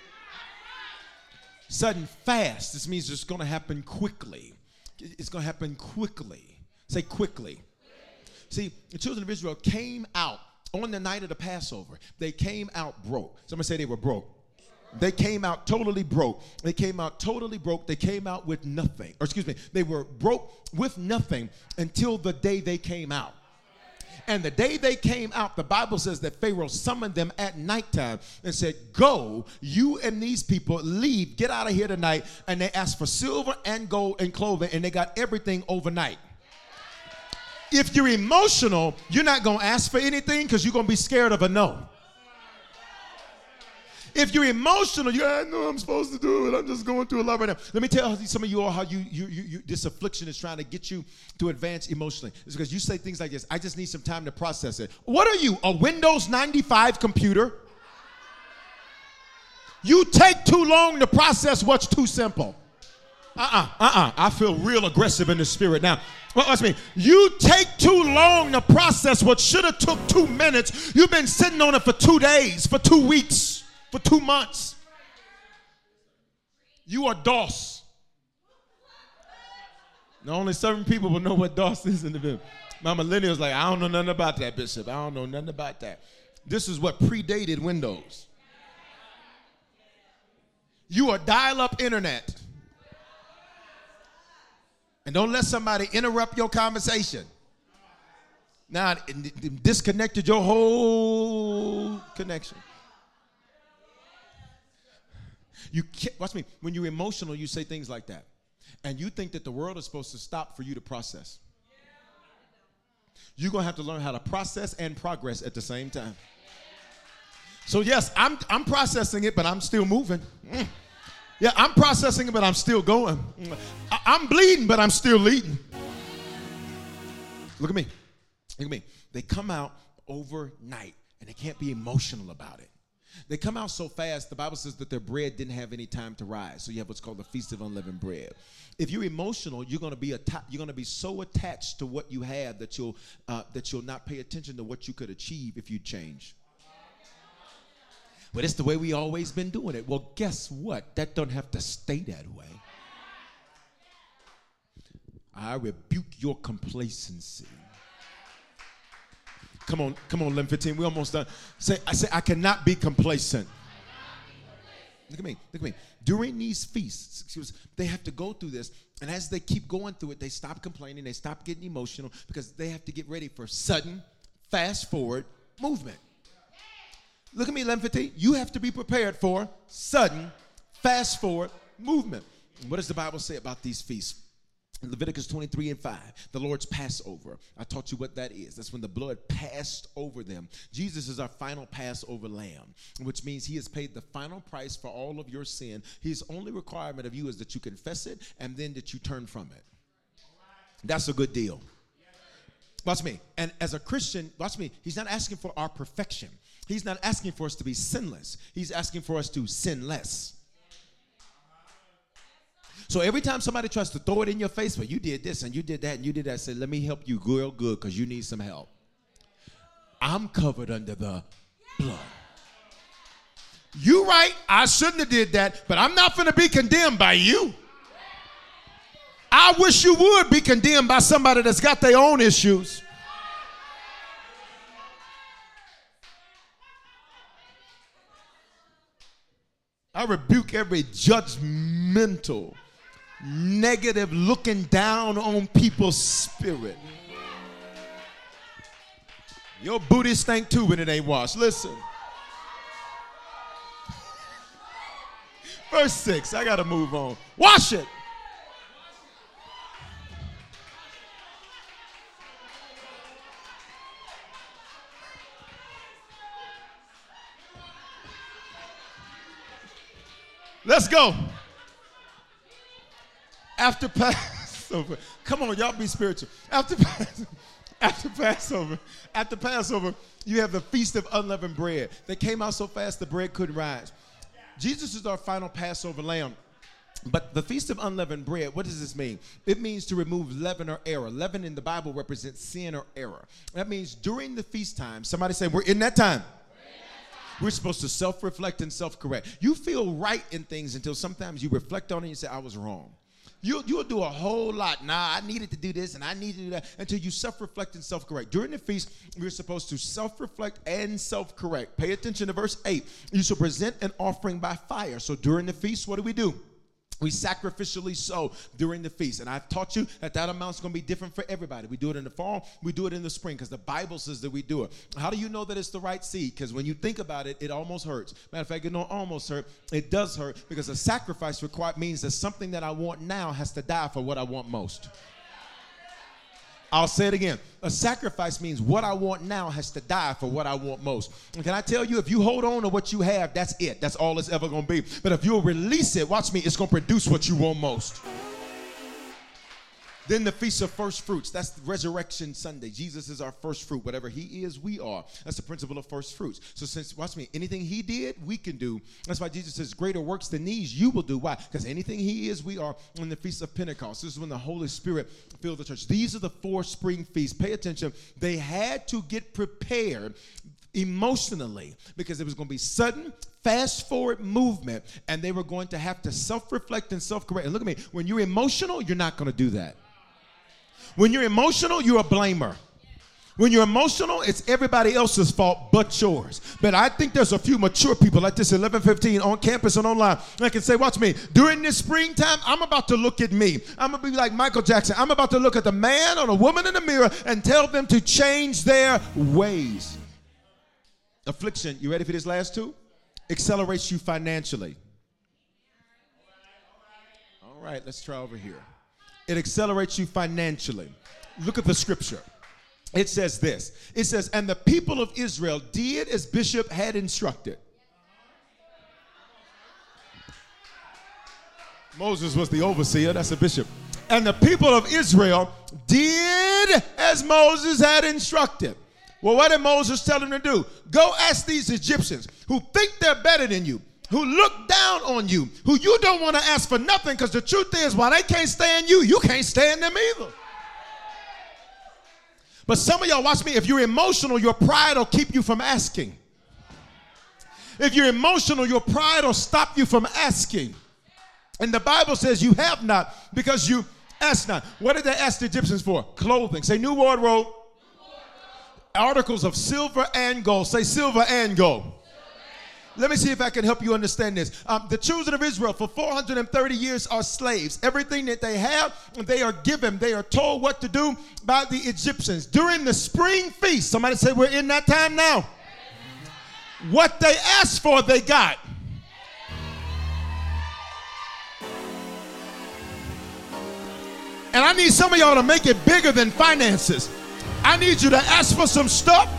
Sudden fast. This means it's going to happen quickly. It's going to happen quickly. Say quickly. See, the children of Israel came out on the night of the Passover. They came out broke. Somebody say they were broke. They came out totally broke. They came out totally broke. They came out with nothing. Or excuse me, they were broke with nothing until the day they came out. And the day they came out, the Bible says that Pharaoh summoned them at nighttime and said, Go, you and these people, leave, get out of here tonight. And they asked for silver and gold and clothing, and they got everything overnight. If you're emotional, you're not going to ask for anything because you're going to be scared of a no. If you're emotional, you I know I'm supposed to do it. I'm just going through a lot right now. Let me tell some of you all how you, you, you, you this affliction is trying to get you to advance emotionally. It's because you say things like this. I just need some time to process it. What are you? A Windows 95 computer? You take too long to process what's too simple. Uh-uh, uh-uh. I feel real aggressive in the spirit now. Well, watch me. You take too long to process what should have took two minutes. You've been sitting on it for two days, for two weeks for two months. You are DOS. Now, only certain people will know what DOS is in the building. My millennials like, I don't know nothing about that, Bishop. I don't know nothing about that. This is what predated Windows. You are dial-up internet. And don't let somebody interrupt your conversation. Now, disconnected your whole connection. You can't, watch me. When you're emotional, you say things like that. And you think that the world is supposed to stop for you to process. You're going to have to learn how to process and progress at the same time. So, yes, I'm, I'm processing it, but I'm still moving. Mm. Yeah, I'm processing it, but I'm still going. Mm. I, I'm bleeding, but I'm still leading. Look at me. Look at me. They come out overnight and they can't be emotional about it. They come out so fast, the Bible says that their bread didn't have any time to rise. So you have what's called the Feast of Unleavened Bread. If you're emotional, you're going to be atta- you're going to be so attached to what you have that you'll uh, that you'll not pay attention to what you could achieve if you change. But it's the way we always been doing it. Well, guess what? That don't have to stay that way. I rebuke your complacency. Come on, come on, 1115. We're almost done. Say, I say, I cannot be complacent. Look at me, look at me. During these feasts, excuse, they have to go through this. And as they keep going through it, they stop complaining, they stop getting emotional because they have to get ready for sudden, fast forward movement. Look at me, 1115. You have to be prepared for sudden, fast forward movement. What does the Bible say about these feasts? Leviticus 23 and 5, the Lord's Passover. I taught you what that is. That's when the blood passed over them. Jesus is our final Passover lamb, which means he has paid the final price for all of your sin. His only requirement of you is that you confess it and then that you turn from it. That's a good deal. Watch me. And as a Christian, watch me, he's not asking for our perfection. He's not asking for us to be sinless. He's asking for us to sin less. So every time somebody tries to throw it in your face, well, you did this and you did that and you did that, say, let me help you real good because you need some help. I'm covered under the blood. You right, I shouldn't have did that, but I'm not to be condemned by you. I wish you would be condemned by somebody that's got their own issues. I rebuke every judgmental negative looking down on people's spirit. Your booty stink too when it ain't washed. Listen. Verse 6, I got to move on. Wash it. Let's go. After Passover, come on, y'all be spiritual. After Passover, after Passover, after Passover, you have the Feast of Unleavened Bread. They came out so fast the bread couldn't rise. Jesus is our final Passover lamb. But the Feast of Unleavened Bread, what does this mean? It means to remove leaven or error. Leaven in the Bible represents sin or error. That means during the feast time, somebody say, We're in that time. We're supposed to self reflect and self correct. You feel right in things until sometimes you reflect on it and you say, I was wrong. You'll, you'll do a whole lot. Nah, I needed to do this and I need to do that until you self reflect and self correct. During the feast, we're supposed to self reflect and self correct. Pay attention to verse 8. You shall present an offering by fire. So during the feast, what do we do? We sacrificially sow during the feast. And I've taught you that that amount's going to be different for everybody. We do it in the fall, we do it in the spring because the Bible says that we do it. How do you know that it's the right seed? Because when you think about it, it almost hurts. Matter of fact, it don't almost hurt. It does hurt because a sacrifice required means that something that I want now has to die for what I want most. I'll say it again. A sacrifice means what I want now has to die for what I want most. And can I tell you, if you hold on to what you have, that's it. That's all it's ever going to be. But if you'll release it, watch me, it's going to produce what you want most. Then the Feast of First Fruits. That's Resurrection Sunday. Jesus is our first fruit. Whatever He is, we are. That's the principle of first fruits. So, since, watch me, anything He did, we can do. That's why Jesus says, Greater works than these you will do. Why? Because anything He is, we are. In the Feast of Pentecost, this is when the Holy Spirit filled the church. These are the four spring feasts. Pay attention. They had to get prepared emotionally because it was going to be sudden fast forward movement and they were going to have to self-reflect and self-correct and look at me when you're emotional you're not going to do that when you're emotional, you're a blamer. When you're emotional, it's everybody else's fault but yours. But I think there's a few mature people like this 1115 on campus and online that can say, Watch me, during this springtime, I'm about to look at me. I'm going to be like Michael Jackson. I'm about to look at the man or the woman in the mirror and tell them to change their ways. Affliction, you ready for this last two? Accelerates you financially. All right, let's try over here it accelerates you financially. Look at the scripture. It says this it says, And the people of Israel did as Bishop had instructed. Moses was the overseer, that's a bishop. And the people of Israel did as Moses had instructed. Well, what did Moses tell them to do? Go ask these Egyptians who think they're better than you who look down on you, who you don't want to ask for nothing because the truth is, while they can't stand you, you can't stand them either. But some of y'all, watch me, if you're emotional, your pride will keep you from asking. If you're emotional, your pride will stop you from asking. And the Bible says you have not because you ask not. What did they ask the Egyptians for? Clothing. Say new wardrobe. Articles of silver and gold. Say silver and gold. Let me see if I can help you understand this. Um, the children of Israel for 430 years are slaves. Everything that they have, they are given. They are told what to do by the Egyptians. During the spring feast, somebody say, We're in that time now. What they asked for, they got. And I need some of y'all to make it bigger than finances. I need you to ask for some stuff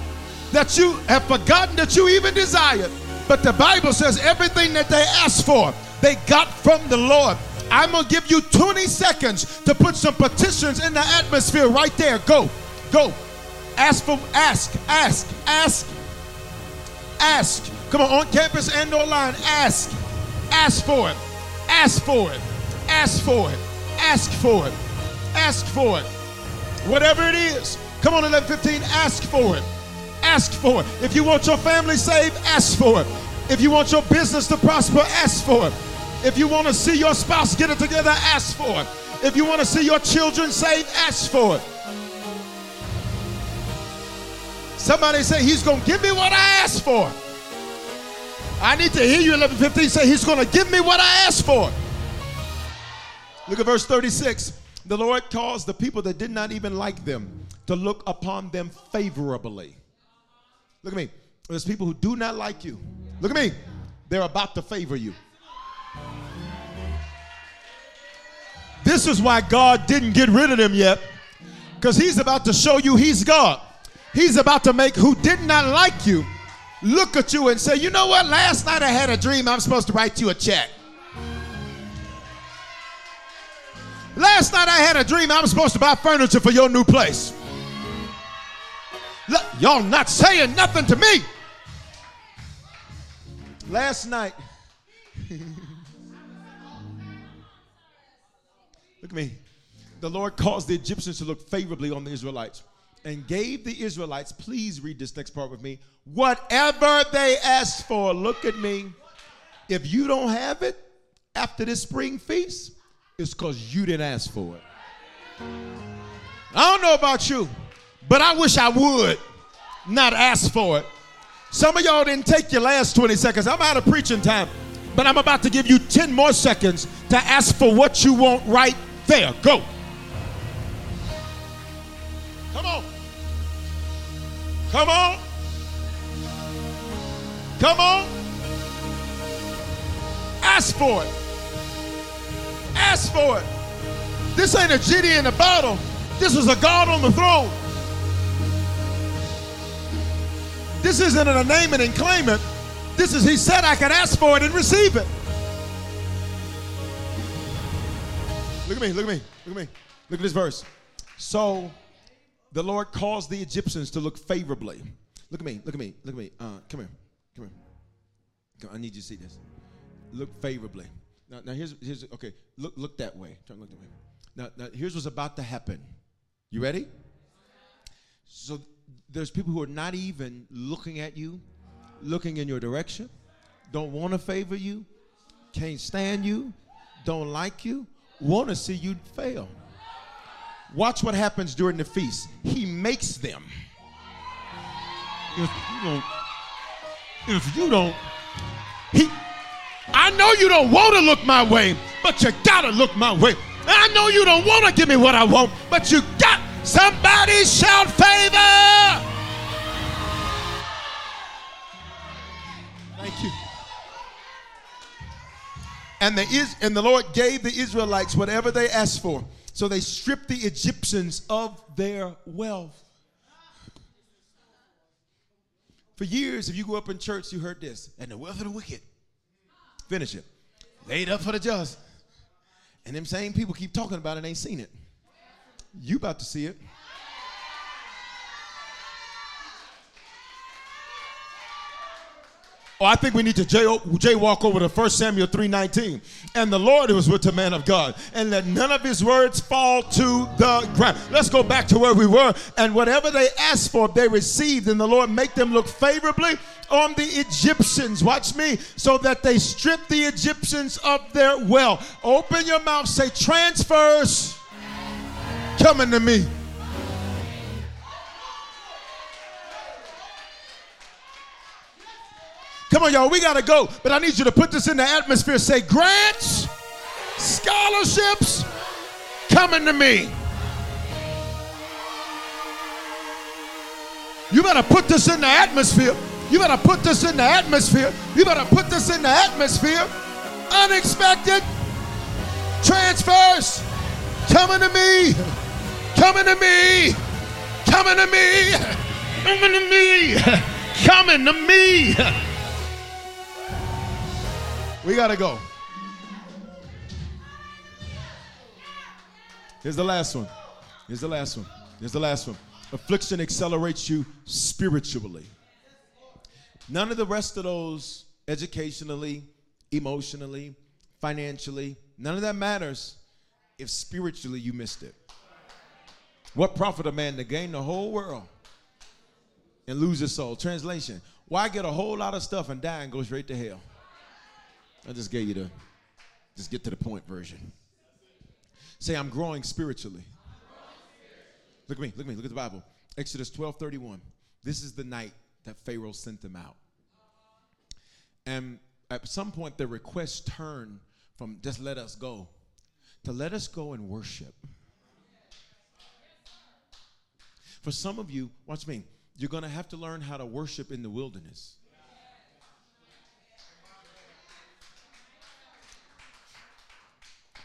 that you have forgotten that you even desired. But the Bible says everything that they asked for, they got from the Lord. I'm going to give you 20 seconds to put some petitions in the atmosphere right there. Go, go. Ask for, ask, ask, ask, ask. Come on, on campus and online, ask. Ask for it. Ask for it. Ask for it. Ask for it. Ask for it. Whatever it is. Come on, 1115, ask for it. Ask for it. If you want your family saved, ask for it. If you want your business to prosper, ask for it. If you want to see your spouse get it together, ask for it. If you want to see your children saved, ask for it. Somebody say, He's going to give me what I asked for. I need to hear you 11:15 say, He's going to give me what I asked for. Look at verse 36. The Lord caused the people that did not even like them to look upon them favorably. Look at me. There's people who do not like you. Look at me. They're about to favor you. This is why God didn't get rid of them yet, because He's about to show you He's God. He's about to make who did not like you look at you and say, You know what? Last night I had a dream I'm supposed to write you a check. Last night I had a dream I'm supposed to buy furniture for your new place. Look, y'all not saying nothing to me. Last night, look at me. The Lord caused the Egyptians to look favorably on the Israelites and gave the Israelites, please read this next part with me, whatever they asked for. Look at me. If you don't have it after this spring feast, it's because you didn't ask for it. I don't know about you, but I wish I would not ask for it. Some of y'all didn't take your last 20 seconds. I'm out of preaching time, but I'm about to give you 10 more seconds to ask for what you want right there. Go. Come on. Come on. Come on. Ask for it. Ask for it. This ain't a genie in a bottle. This is a God on the throne. This isn't a name it and claim it. This is, he said I could ask for it and receive it. Look at me, look at me, look at me. Look at this verse. So the Lord caused the Egyptians to look favorably. Look at me, look at me, look at me. Uh, come here, come here. Come, I need you to see this. Look favorably. Now, now here's, here's okay. Look, look that way. Turn, look that way. Now, now, here's what's about to happen. You ready? So there's people who are not even looking at you, looking in your direction, don't want to favor you, can't stand you, don't like you, want to see you fail. Watch what happens during the feast. He makes them. If you don't, if you don't, he, I know you don't want to look my way, but you gotta look my way. I know you don't want to give me what I want, but you got somebody shout favor. Thank you. And the is and the Lord gave the Israelites whatever they asked for. So they stripped the Egyptians of their wealth. For years, if you grew up in church, you heard this. And the wealth of the wicked. Finish it. Laid up for the just. And them same people keep talking about it, ain't seen it. You about to see it. Oh, I think we need to jay- jaywalk over to 1 Samuel 3.19. And the Lord was with the man of God, and let none of his words fall to the ground. Let's go back to where we were. And whatever they asked for, they received. And the Lord make them look favorably on the Egyptians. Watch me. So that they strip the Egyptians of their wealth. Open your mouth. Say, transfers coming to me. Come on, y'all, we gotta go. But I need you to put this in the atmosphere. Say, grants, scholarships coming to me. You better put this in the atmosphere. You better put this in the atmosphere. You better put this in the atmosphere. Unexpected transfers coming to me. Coming to me. Coming to me. Coming to me. Coming to me. We gotta go. Here's the last one. Here's the last one. Here's the last one. Affliction accelerates you spiritually. None of the rest of those, educationally, emotionally, financially, none of that matters if spiritually you missed it. What profit a man to gain the whole world and lose his soul? Translation Why get a whole lot of stuff and die and go straight to hell? I just gave you the just get to the point version. Say, I'm growing spiritually. Look at me, look at me, look at the Bible. Exodus 12 31. This is the night that Pharaoh sent them out. And at some point, the request turned from just let us go to let us go and worship. For some of you, watch me, you're going to have to learn how to worship in the wilderness.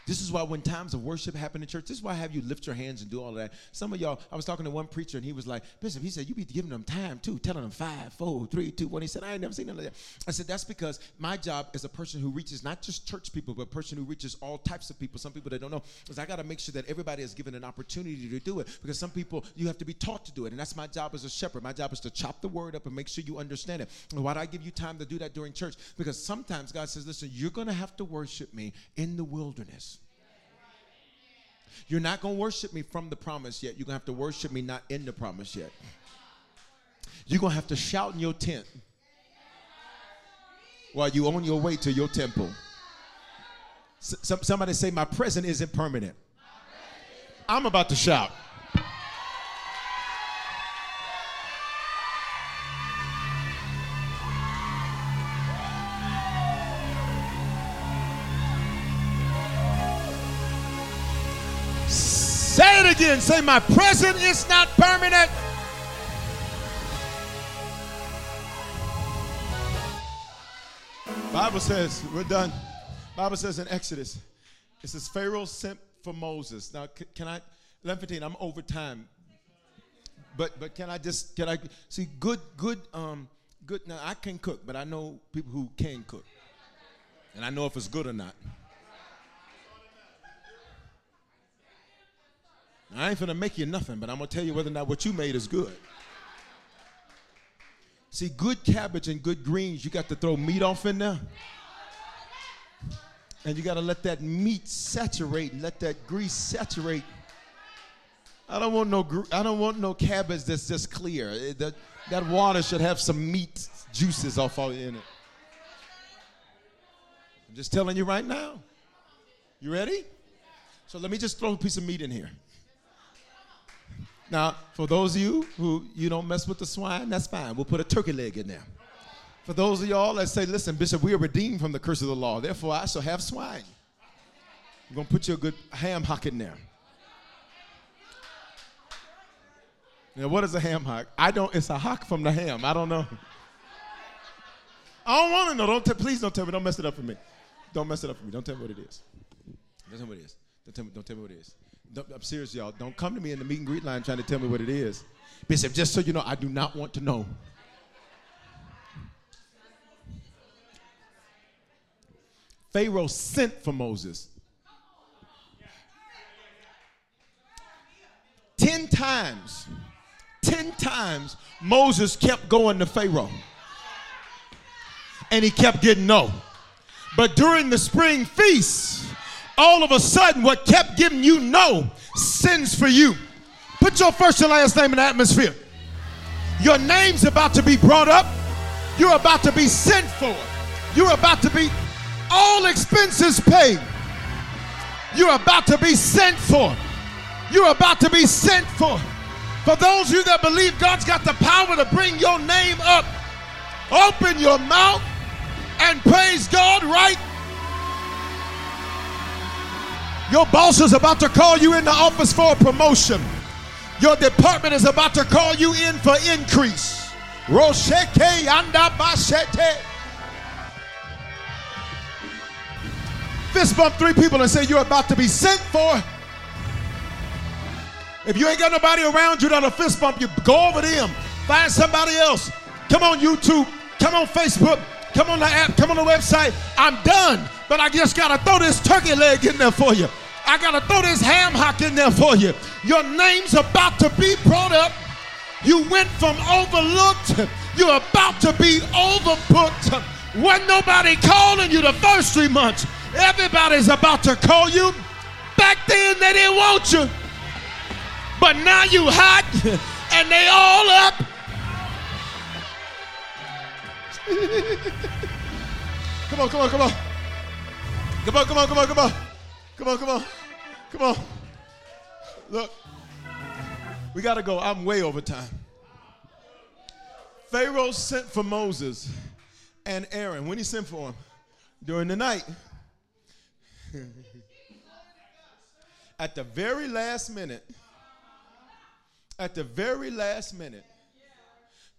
This is why when times of worship happen in church, this is why I have you lift your hands and do all of that. Some of y'all, I was talking to one preacher and he was like, Bishop, he said, you be giving them time too, telling them five, four, three, two, one. He said, I ain't never seen none of that. I said, that's because my job as a person who reaches not just church people, but a person who reaches all types of people, some people that don't know, is I got to make sure that everybody is given an opportunity to do it because some people, you have to be taught to do it. And that's my job as a shepherd. My job is to chop the word up and make sure you understand it. And why do I give you time to do that during church? Because sometimes God says, listen, you're going to have to worship me in the wilderness. You're not going to worship me from the promise yet. You're going to have to worship me not in the promise yet. You're going to have to shout in your tent while you're on your way to your temple. S- somebody say, My present isn't permanent. I'm about to shout. Again. Say, My present is not permanent. Bible says, we're done. Bible says in Exodus, it says Pharaoh sent for Moses. Now, can I, 11:15, I'm over time. But but can I just can I see good good um good now I can cook, but I know people who can cook. And I know if it's good or not. I ain't gonna make you nothing, but I'm gonna tell you whether or not what you made is good. See, good cabbage and good greens, you got to throw meat off in there. And you got to let that meat saturate and let that grease saturate. I don't want no I don't want no cabbage that's just clear. It, that, that water should have some meat juices off all in it. I'm just telling you right now. You ready? So let me just throw a piece of meat in here. Now, for those of you who you don't mess with the swine, that's fine. We'll put a turkey leg in there. For those of y'all that say, listen, Bishop, we are redeemed from the curse of the law. Therefore, I shall have swine. I'm going to put you a good ham hock in there. Now, what is a ham hock? I don't, it's a hock from the ham. I don't know. I don't want to know. Don't please don't tell me. Don't mess it up for me. Don't mess it up for me. Don't tell me what it is. Don't tell me what it is. Don't tell me, don't tell me what it is. I'm serious, y'all. Don't come to me in the meet and greet line trying to tell me what it is. Bishop, just so you know, I do not want to know. Pharaoh sent for Moses. Ten times, ten times, Moses kept going to Pharaoh. And he kept getting no. But during the spring feast, all of a sudden, what kept giving you no sends for you. Put your first and last name in the atmosphere. Your name's about to be brought up. You're about to be sent for. You're about to be all expenses paid. You're about to be sent for. You're about to be sent for. For those of you that believe God's got the power to bring your name up, open your mouth and praise God right your boss is about to call you in the office for a promotion. Your department is about to call you in for increase. Rosheke yanda bashete. Fist bump three people and say you're about to be sent for. If you ain't got nobody around you that'll fist bump you, go over them. Find somebody else. Come on YouTube. Come on Facebook. Come on the app. Come on the website. I'm done. But I just got to throw this turkey leg in there for you. I got to throw this ham hock in there for you. Your name's about to be brought up. You went from overlooked, you're about to be overbooked. Wasn't nobody calling you the first three months. Everybody's about to call you. Back then, they didn't want you. But now you hot and they all up. come on, come on, come on. Come on, come on, come on, come on. Come on, come on. Come on. Look. We got to go. I'm way over time. Pharaoh sent for Moses and Aaron. When he sent for them? During the night. at the very last minute, at the very last minute,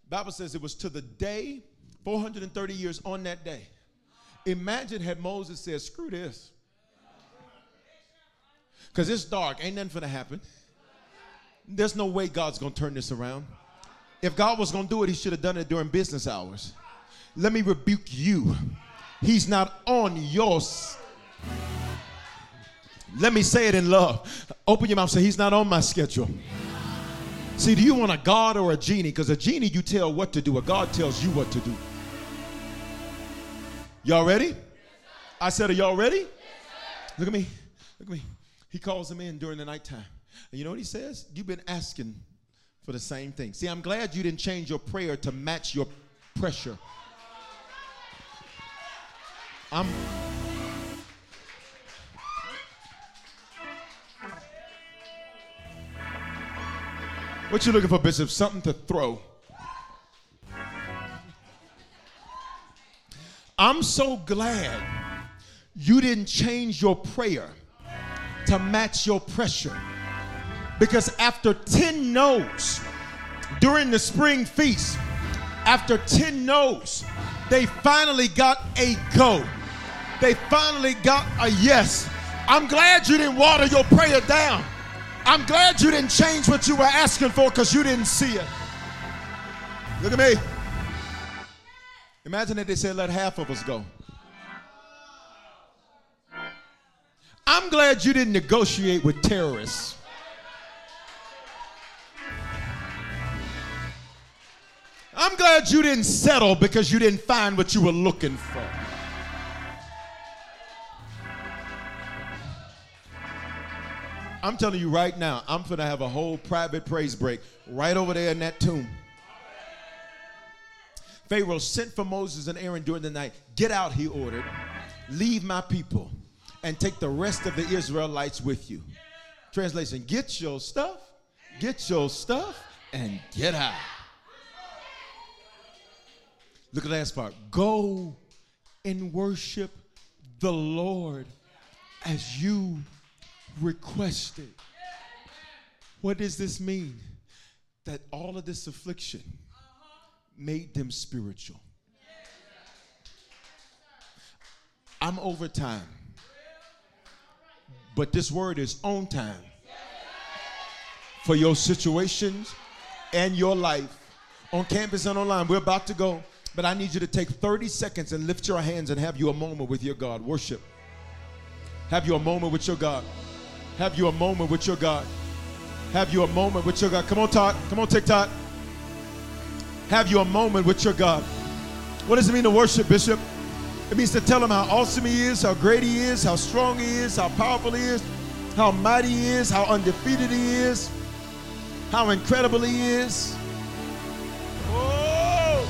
Bible says it was to the day, 430 years on that day. Imagine had Moses said, screw this. Because it's dark. Ain't nothing finna happen. There's no way God's gonna turn this around. If God was gonna do it, He should have done it during business hours. Let me rebuke you. He's not on yours. Let me say it in love. Open your mouth. Say, He's not on my schedule. See, do you want a God or a genie? Because a genie, you tell what to do. A God tells you what to do. Y'all ready? I said, Are y'all ready? Look at me. Look at me. He calls him in during the nighttime. And you know what he says? You've been asking for the same thing. See, I'm glad you didn't change your prayer to match your pressure. I'm What you looking for, Bishop? Something to throw. I'm so glad you didn't change your prayer to match your pressure. Because after 10 no's during the spring feast, after 10 no's, they finally got a go. They finally got a yes. I'm glad you didn't water your prayer down. I'm glad you didn't change what you were asking for because you didn't see it. Look at me. Imagine that they said, let half of us go. I'm glad you didn't negotiate with terrorists. I'm glad you didn't settle because you didn't find what you were looking for. I'm telling you right now, I'm going to have a whole private praise break right over there in that tomb. Pharaoh sent for Moses and Aaron during the night. Get out, he ordered. Leave my people and take the rest of the Israelites with you. Translation Get your stuff, get your stuff, and get out. Look at the last part. Go and worship the Lord as you requested. What does this mean? That all of this affliction made them spiritual. I'm over time. But this word is on time for your situations and your life on campus and online. We're about to go, but I need you to take 30 seconds and lift your hands and have you a moment with your God. Worship. Have you a moment with your God. Have you a moment with your God. Have you a moment with your God. Come on, talk. Come on, TikTok. Have you a moment with your God. What does it mean to worship, Bishop? It means to tell him how awesome he is, how great he is, how strong he is, how powerful he is, how mighty he is, how undefeated he is, how incredible he is. Oh!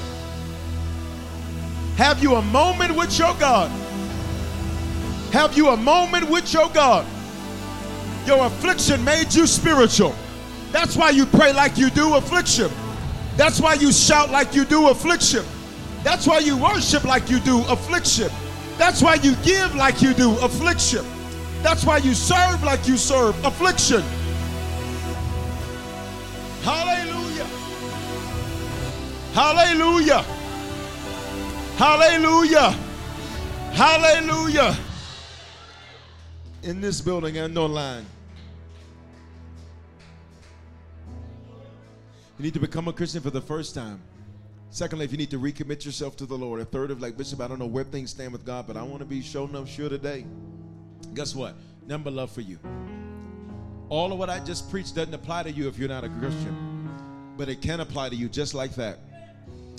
Have you a moment with your God? Have you a moment with your God? Your affliction made you spiritual. That's why you pray like you do affliction. That's why you shout like you do affliction. That's why you worship like you do affliction. That's why you give like you do affliction. That's why you serve like you serve affliction. Hallelujah. Hallelujah. Hallelujah. Hallelujah. In this building and online. You need to become a Christian for the first time. Secondly, if you need to recommit yourself to the Lord. A third of like Bishop, I don't know where things stand with God, but I want to be sure enough sure today. Guess what? Number love for you. All of what I just preached doesn't apply to you if you're not a Christian, but it can apply to you just like that.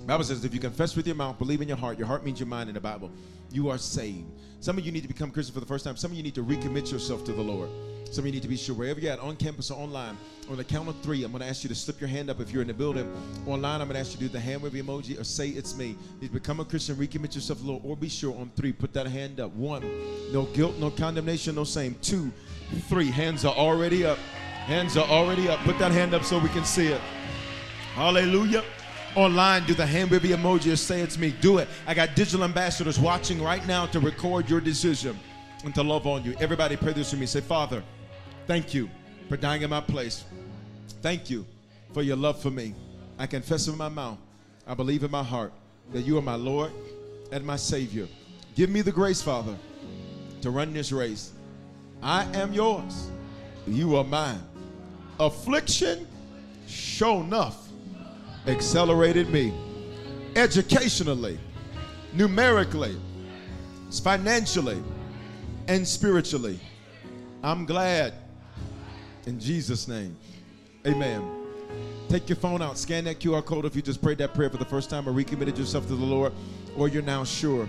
Bible says if you confess with your mouth, believe in your heart, your heart means your mind in the Bible, you are saved. Some of you need to become Christian for the first time. Some of you need to recommit yourself to the Lord. Some of you need to be sure wherever you're at, on campus or online, on the count of three, I'm going to ask you to slip your hand up if you're in the building. Online, I'm going to ask you to do the hand wave emoji or say it's me. You become a Christian, recommit yourself Lord, or be sure on three, put that hand up. One, no guilt, no condemnation, no shame. Two, three, hands are already up. Hands are already up. Put that hand up so we can see it. Hallelujah. Online, do the hand wave emoji or say it's me. Do it. I got digital ambassadors watching right now to record your decision and to love on you. Everybody pray this with me. Say, Father, thank you for dying in my place. Thank you for your love for me. I confess with my mouth, I believe in my heart that you are my Lord and my Savior. Give me the grace, Father, to run this race. I am yours. You are mine. Affliction, show enough, accelerated me. Educationally, numerically, financially, and spiritually. I'm glad. In Jesus' name. Amen. Take your phone out, scan that QR code if you just prayed that prayer for the first time or recommitted yourself to the Lord, or you're now sure.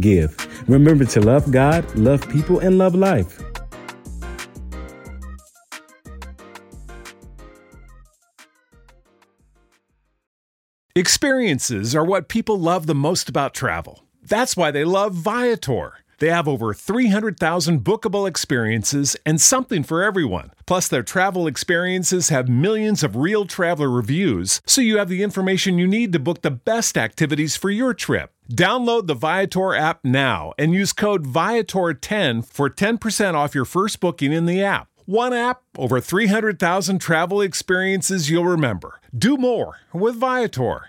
give. Remember to love God, love people, and love life. Experiences are what people love the most about travel. That's why they love Viator. They have over 300,000 bookable experiences and something for everyone. Plus, their travel experiences have millions of real traveler reviews, so you have the information you need to book the best activities for your trip. Download the Viator app now and use code Viator10 for 10% off your first booking in the app. One app, over 300,000 travel experiences you'll remember. Do more with Viator.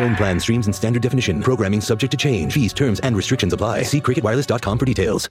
Phone plan streams in standard definition. Programming subject to change. Fees, terms, and restrictions apply. See cricketwireless.com for details.